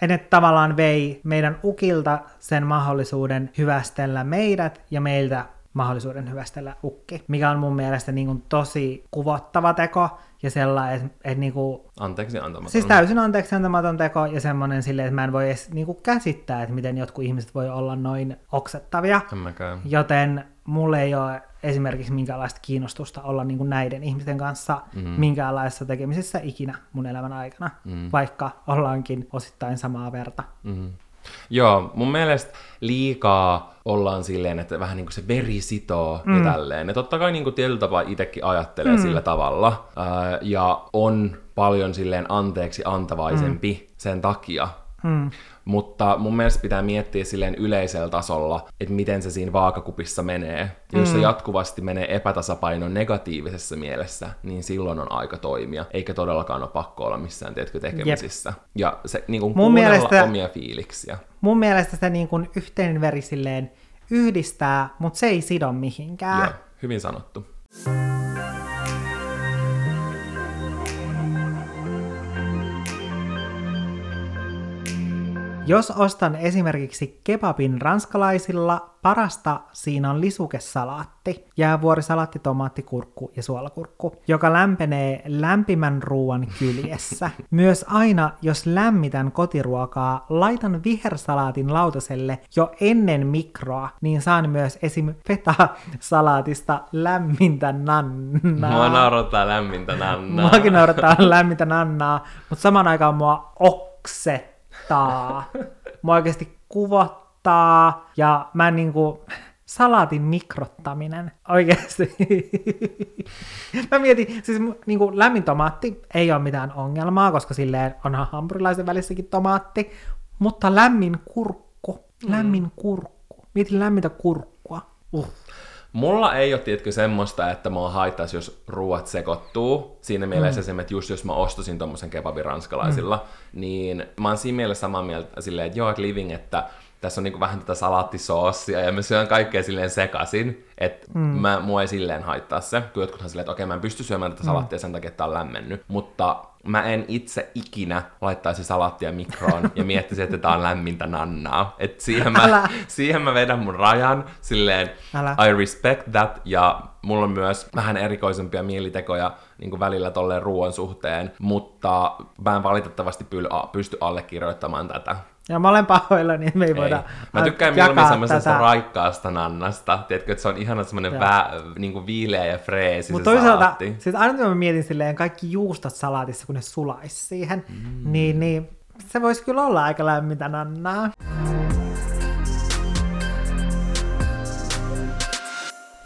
ne tavallaan vei meidän ukilta sen mahdollisuuden hyvästellä meidät ja meiltä mahdollisuuden hyvästellä ukki, mikä on mun mielestä niin kuin tosi kuvottava teko ja sellainen, että, että niin kuin, Anteeksi antamaton. Siis täysin anteeksi antamaton teko ja semmoinen silleen, että mä en voi edes niin kuin käsittää, että miten jotkut ihmiset voi olla noin oksettavia. Joten mulle ei ole esimerkiksi minkäänlaista kiinnostusta olla niin kuin näiden ihmisten kanssa mm-hmm. minkäänlaisessa tekemisessä ikinä mun elämän aikana, mm-hmm. vaikka ollaankin osittain samaa verta. Mm-hmm. Joo, mun mielestä liikaa ollaan silleen, että vähän niin kuin se veri sitoo mm. ja tälleen. Ja totta kai niin kuin tietyllä tapaa itsekin ajattelee mm. sillä tavalla. Ää, ja on paljon silleen anteeksi antavaisempi mm. sen takia. Mm. Mutta mun mielestä pitää miettiä silleen yleisellä tasolla, että miten se siinä vaakakupissa menee. Ja jos mm. se jatkuvasti menee epätasapainon negatiivisessa mielessä, niin silloin on aika toimia. Eikä todellakaan ole pakko olla missään, tiedätkö, tekemisissä. Jep. Ja se niin kuin mun mielestä, omia fiiliksiä. Mun mielestä se niin kuin yhteinen veri silleen yhdistää, mutta se ei sido mihinkään. Joo, hyvin sanottu. Jos ostan esimerkiksi kebabin ranskalaisilla, parasta siinä on lisukesalaatti, jäävuorisalaatti, tomaatti, kurkku ja suolakurkku, joka lämpenee lämpimän ruoan kyljessä. <laughs> Myös aina, jos lämmitän kotiruokaa, laitan vihersalaatin lautaselle jo ennen mikroa, niin saan myös esim. feta-salaatista lämmintä nannaa. Mua naurattaa lämmintä nannaa. Muakin naurattaa lämmintä nannaa, mutta samaan aikaan mua oksettaa. Mua oikeasti kuvottaa ja mä niinku, salaatin mikrottaminen, oikeasti. mä mietin, siis niinku lämmin tomaatti ei ole mitään ongelmaa, koska silleen onhan hampurilaisen välissäkin tomaatti, mutta lämmin kurkku, lämmin kurkku. Mietin lämmintä kurkkua. Uh. Mulla ei ole, tiedätkö, semmoista, että mua haittaisi, jos ruuat sekoittuu. Siinä mielessä mm. esimerkiksi, että just jos mä ostasin tommosen kebabin ranskalaisilla, mm. niin mä oon siinä mielessä samaa mieltä silleen, että joo, living, että tässä on niinku vähän tätä salaattisoossia ja mä syön kaikkea silleen sekasin, että mm. mä, mua ei silleen haittaa se. Kun jotkuthan silleen, että okei, mä en pysty syömään tätä salaattia sen takia, että tää on lämmennyt. Mutta mä en itse ikinä laittaisi salaattia mikroon ja miettisi, että tää on lämmintä nannaa. Et siihen, mä, siihen mä vedän mun rajan silleen, Älä. I respect that, ja mulla on myös vähän erikoisempia mielitekoja niin kuin välillä tolleen ruoan suhteen, mutta mä en valitettavasti pysty allekirjoittamaan tätä. Ja mä olen pahoillani, että me ei, ei. voida Mä tykkään mieluummin semmoisesta tätä. raikkaasta nannasta. Tiedätkö, että se on ihana semmoinen vä, niin kuin viileä ja freesi Mutta toisaalta, salaatti. siis aina kun mä mietin silleen kaikki juustat salaatissa, kun ne sulaisi siihen, mm. niin, niin se voisi kyllä olla aika lämmintä nannaa.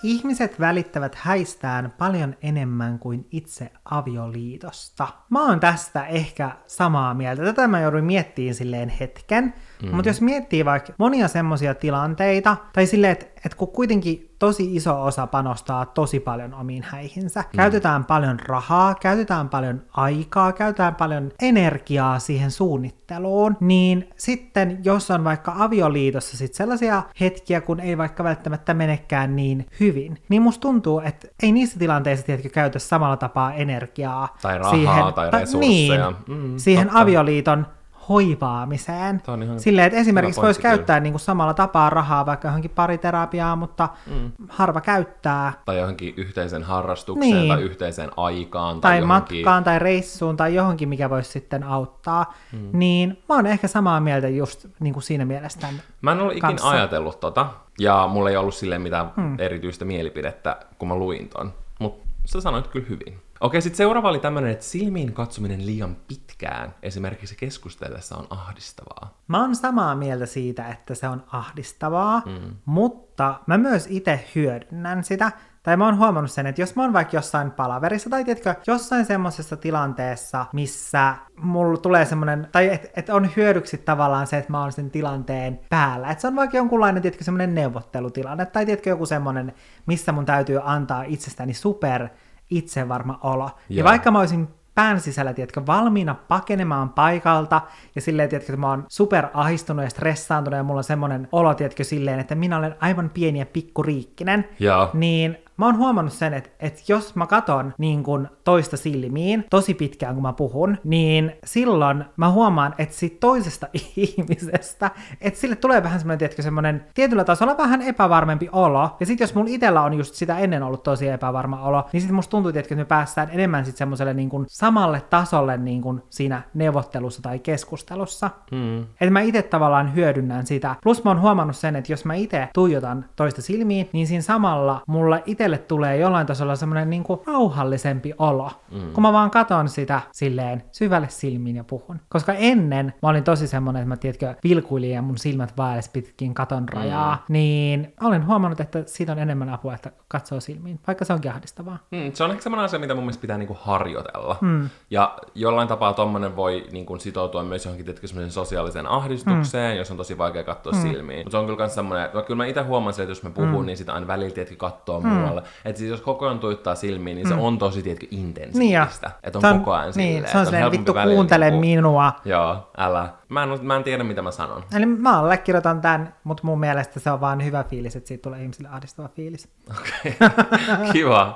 Ihmiset välittävät häistään paljon enemmän kuin itse avioliitosta. Mä oon tästä ehkä samaa mieltä. Tätä mä jouduin miettimään silleen hetken. Mm. Mutta jos miettii vaikka monia semmoisia tilanteita, tai silleen, että et kun kuitenkin tosi iso osa panostaa tosi paljon omiin häihinsä, mm. käytetään paljon rahaa, käytetään paljon aikaa, käytetään paljon energiaa siihen suunnitteluun, niin sitten jos on vaikka avioliitossa sit sellaisia hetkiä, kun ei vaikka välttämättä menekään niin hyvin, niin musta tuntuu, että ei niissä tilanteissa tietysti käytä samalla tapaa energiaa. Tai rahaa siihen, tai resursseja. Niin, mm, siihen totta. avioliiton hoivaamiseen. Silleen, että esimerkiksi voisi käyttää niin kuin samalla tapaa rahaa vaikka johonkin pariterapiaa, mutta mm. harva käyttää. Tai johonkin yhteisen harrastukseen niin. tai yhteiseen aikaan. Tai, tai johonkin... matkaan tai reissuun tai johonkin, mikä voisi sitten auttaa. Mm. Niin mä oon ehkä samaa mieltä just niin kuin siinä mielessä Mä en ole ikinä ajatellut tota, ja mulla ei ollut silleen mitään mm. erityistä mielipidettä, kun mä luin ton. Mutta sä sanoit kyllä hyvin. Okei, sitten seuraava oli tämmöinen, että silmiin katsominen liian pitkään esimerkiksi keskustellessa on ahdistavaa. Mä oon samaa mieltä siitä, että se on ahdistavaa, mm. mutta mä myös itse hyödynnän sitä. Tai mä oon huomannut sen, että jos mä oon vaikka jossain palaverissa, tai tiedätkö, jossain semmoisessa tilanteessa, missä mulla tulee semmoinen, tai että et on hyödyksi tavallaan se, että mä oon sen tilanteen päällä. Että se on vaikka jonkunlainen, tiedätkö, semmoinen neuvottelutilanne, tai tiedätkö, joku semmoinen, missä mun täytyy antaa itsestäni super itsevarma olo. Joo. Ja vaikka mä olisin pään sisällä, tiedätkö, valmiina pakenemaan paikalta, ja silleen, tiedätkö, että mä oon super ahistunut ja stressaantunut, ja mulla on semmoinen olo, tiedätkö, silleen, että minä olen aivan pieni ja pikkuriikkinen, Joo. niin mä oon huomannut sen, että, että jos mä katon niin kun toista silmiin tosi pitkään, kun mä puhun, niin silloin mä huomaan, että siitä toisesta <laughs> ihmisestä, että sille tulee vähän semmoinen, tiedätkö, semmoinen tietyllä tasolla vähän epävarmempi olo. Ja sitten jos mun itellä on just sitä ennen ollut tosi epävarma olo, niin sitten musta tuntuu, tiedätkö, että me päästään enemmän sitten semmoiselle niin kuin samalle tasolle niin kuin siinä neuvottelussa tai keskustelussa. Mm. Että mä itse tavallaan hyödynnän sitä. Plus mä oon huomannut sen, että jos mä itse tuijotan toista silmiin, niin siinä samalla mulla itse itselle tulee jollain tasolla semmoinen niin kuin rauhallisempi olo, mm. kun mä vaan katon sitä silleen syvälle silmiin ja puhun. Koska ennen mä olin tosi semmoinen, että mä tiedätkö, vilkuilin ja mun silmät vaellis pitkin katon rajaa, mm. niin olen huomannut, että siitä on enemmän apua, että katsoo silmiin, vaikka se onkin ahdistavaa. Mm, se on ehkä semmoinen asia, mitä mun mielestä pitää niinku harjoitella. Mm. Ja jollain tapaa tommonen voi niinku sitoutua myös johonkin tiedätkö, sosiaaliseen ahdistukseen, mm. jos on tosi vaikea katsoa mm. silmiin. Mutta se on kyllä myös semmoinen, että kyllä mä itse huomaan että jos mä puhun, mm. niin sitä aina välillä tietenkin katsoo mm. muualle tavalla. Että siis jos koko ajan tuittaa silmiin, niin se mm. on tosi, tiedätkö, intensiivistä. Niin että on, on koko ajan niin, silleen. Se on silleen, vittu kuuntele puhua. minua. Joo, älä. Mä en, mä en tiedä, mitä mä sanon. Eli mä allekirjoitan tämän, mutta mun mielestä se on vaan hyvä fiilis, että siitä tulee ihmisille ahdistava fiilis. Okei, okay. <laughs> kiva.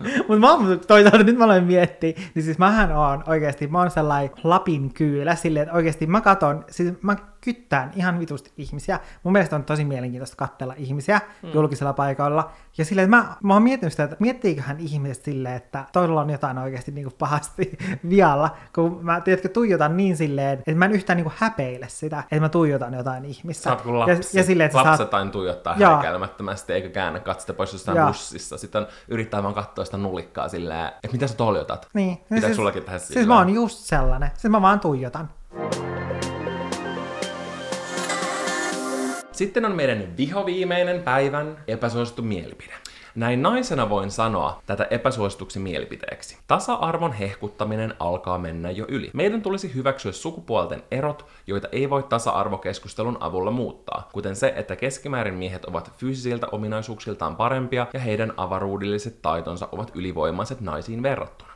<laughs> Mutta mä oon, toisaalta nyt mä aloin miettiä, niin siis mähän oon oikeasti, mä oon sellainen Lapin kyylä silleen, että oikeasti mä katon, siis mä kyttään ihan vitusti ihmisiä. Mun mielestä on tosi mielenkiintoista katsella ihmisiä mm. julkisella paikalla. Ja silleen, että mä, mä oon miettinyt sitä, että miettiiköhän ihmiset silleen, että toilla on jotain oikeasti niin kuin pahasti <laughs> vialla, kun mä tiedätkö, tuijotan niin silleen, että mä en yhtään niin kuin häpeile sitä, että mä tuijotan jotain ihmistä. Sä oot kuin lapsi. Ja, ja silleen, että Lapset saat... tuijottaa häikäilemättömästi, eikä käännä katsota pois jostain Joo. bussissa. Sitten yrittää vaan katsoa sitä nulikkaa silleen, että mitä sä toljotat? Niin. Pitääkö siis, sullakin tehdä Siis mä oon just sellainen. Siis mä vaan tuijotan. Sitten on meidän vihoviimeinen päivän epäsuosittu mielipide. Näin naisena voin sanoa tätä epäsuosituksi mielipiteeksi. Tasa-arvon hehkuttaminen alkaa mennä jo yli. Meidän tulisi hyväksyä sukupuolten erot, joita ei voi tasa-arvokeskustelun avulla muuttaa, kuten se, että keskimäärin miehet ovat fyysisiltä ominaisuuksiltaan parempia ja heidän avaruudelliset taitonsa ovat ylivoimaiset naisiin verrattuna.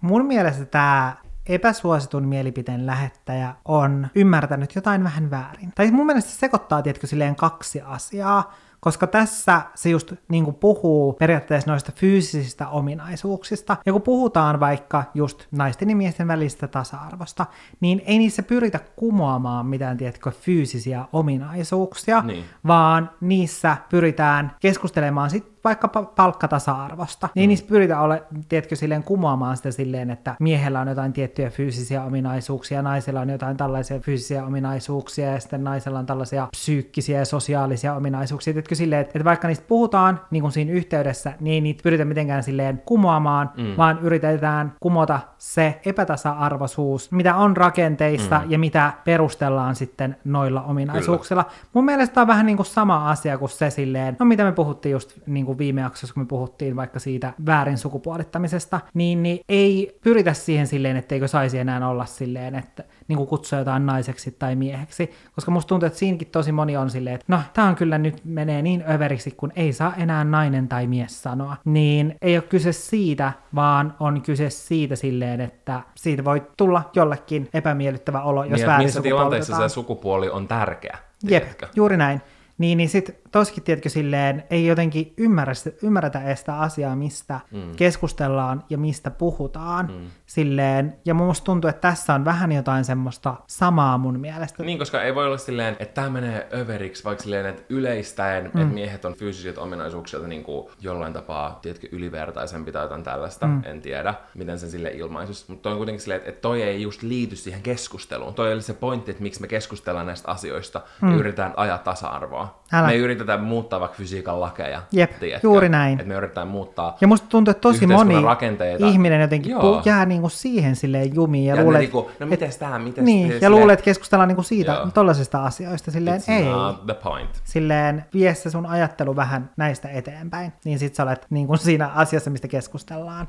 Mun mielestä tämä epäsuositun mielipiteen lähettäjä on ymmärtänyt jotain vähän väärin. Tai mun mielestä se sekoittaa, tietkö, silleen kaksi asiaa koska tässä se just niin kuin puhuu periaatteessa noista fyysisistä ominaisuuksista. Ja kun puhutaan vaikka just naisten ja miesten välistä tasa-arvosta, niin ei niissä pyritä kumoamaan mitään, tiedätkö, fyysisiä ominaisuuksia, niin. vaan niissä pyritään keskustelemaan sit vaikka palkkatasa-arvosta, niin mm. niissä pyritään ole, tiedätkö, silleen kumoamaan sitä silleen, että miehellä on jotain tiettyjä fyysisiä ominaisuuksia, naisella on jotain tällaisia fyysisiä ominaisuuksia, ja sitten naisella on tällaisia psyykkisiä ja sosiaalisia ominaisuuksia, tiedätkö, silleen, että, että vaikka niistä puhutaan niin kuin siinä yhteydessä, niin ei niitä pyritä mitenkään silleen kumoamaan, mm. vaan yritetään kumota se epätasa-arvoisuus, mitä on rakenteissa mm. ja mitä perustellaan sitten noilla ominaisuuksilla. Kyllä. Mun mielestä on vähän niin kuin sama asia kuin se silleen, no mitä me puhuttiin just niin kuin kuin viime jaksossa, kun me puhuttiin vaikka siitä väärin sukupuolittamisesta, niin, niin ei pyritä siihen silleen, etteikö saisi enää olla silleen, että niin kuin kutsua jotain naiseksi tai mieheksi, koska musta tuntuu, että siinäkin tosi moni on silleen, että no, tää on kyllä nyt menee niin överiksi, kun ei saa enää nainen tai mies sanoa. Niin ei ole kyse siitä, vaan on kyse siitä silleen, että siitä voi tulla jollekin epämiellyttävä olo, jos niin, väärin missä tilanteessa se sukupuoli on tärkeä? Jep, juuri näin. Niin, niin sitten toskin, tiedätkö, silleen ei jotenkin ymmärrä, ymmärretä edes sitä asiaa, mistä mm. keskustellaan ja mistä puhutaan. Mm. Silleen, ja musta tuntuu, että tässä on vähän jotain semmoista samaa mun mielestä. Niin, koska ei voi olla silleen, että tämä menee överiksi, vaikka silleen, että yleistäen, mm. että miehet on fyysisiltä ominaisuuksilta niin kuin jollain tapaa, tiedätkö, ylivertaisempi tai jotain tällaista, mm. en tiedä, miten sen sille ilmaisus. Mutta toi on kuitenkin silleen, että toi ei just liity siihen keskusteluun. Toi oli se pointti, että miksi me keskustellaan näistä asioista mm. ja yritetään ajaa tasa-arvoa. Älä. Me ei yritetä muuttaa vaikka fysiikan lakeja. Jep, tiedätkö? juuri näin. Että me yritetään muuttaa Ja musta tuntuu, että tosi moni rakenteita. ihminen jotenkin pu- jää niinku siihen silleen jumiin. Ja, ja luulee, niinku, no mites tää, mites Niin, ja silleen... luulet, että keskustellaan niinku siitä, Joo. tollaisista asioista. Silleen It's ei. Not the point. Silleen vie se sun ajattelu vähän näistä eteenpäin. Niin sit sä olet niinku siinä asiassa, mistä keskustellaan.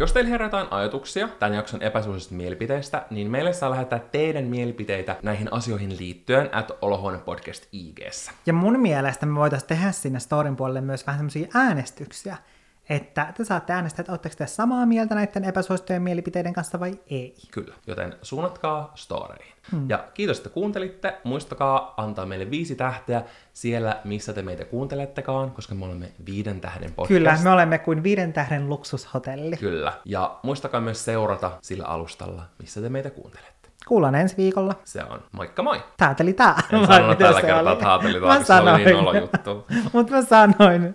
Jos teillä herätään ajatuksia tämän jakson epäsuosista mielipiteistä, niin meille saa lähettää teidän mielipiteitä näihin asioihin liittyen at Olohuone Podcast IGssä. Ja mun mielestä me voitaisiin tehdä sinne storin puolelle myös vähän semmoisia äänestyksiä, että te saatte äänestää, että oletteko te samaa mieltä näiden epäsuosittujen mielipiteiden kanssa vai ei. Kyllä, joten suunnatkaa storeihin. Hmm. Ja kiitos, että kuuntelitte. Muistakaa antaa meille viisi tähteä siellä, missä te meitä kuuntelettekaan, koska me olemme viiden tähden podcast. Kyllä, me olemme kuin viiden tähden luksushotelli. Kyllä, ja muistakaa myös seurata sillä alustalla, missä te meitä kuuntelette. Kuullaan ensi viikolla. Se on. Moikka moi! Tääteli tää. En sanonut tällä kertaa tääteli tää, se oli niin olo juttu. Mutta mä sanoin.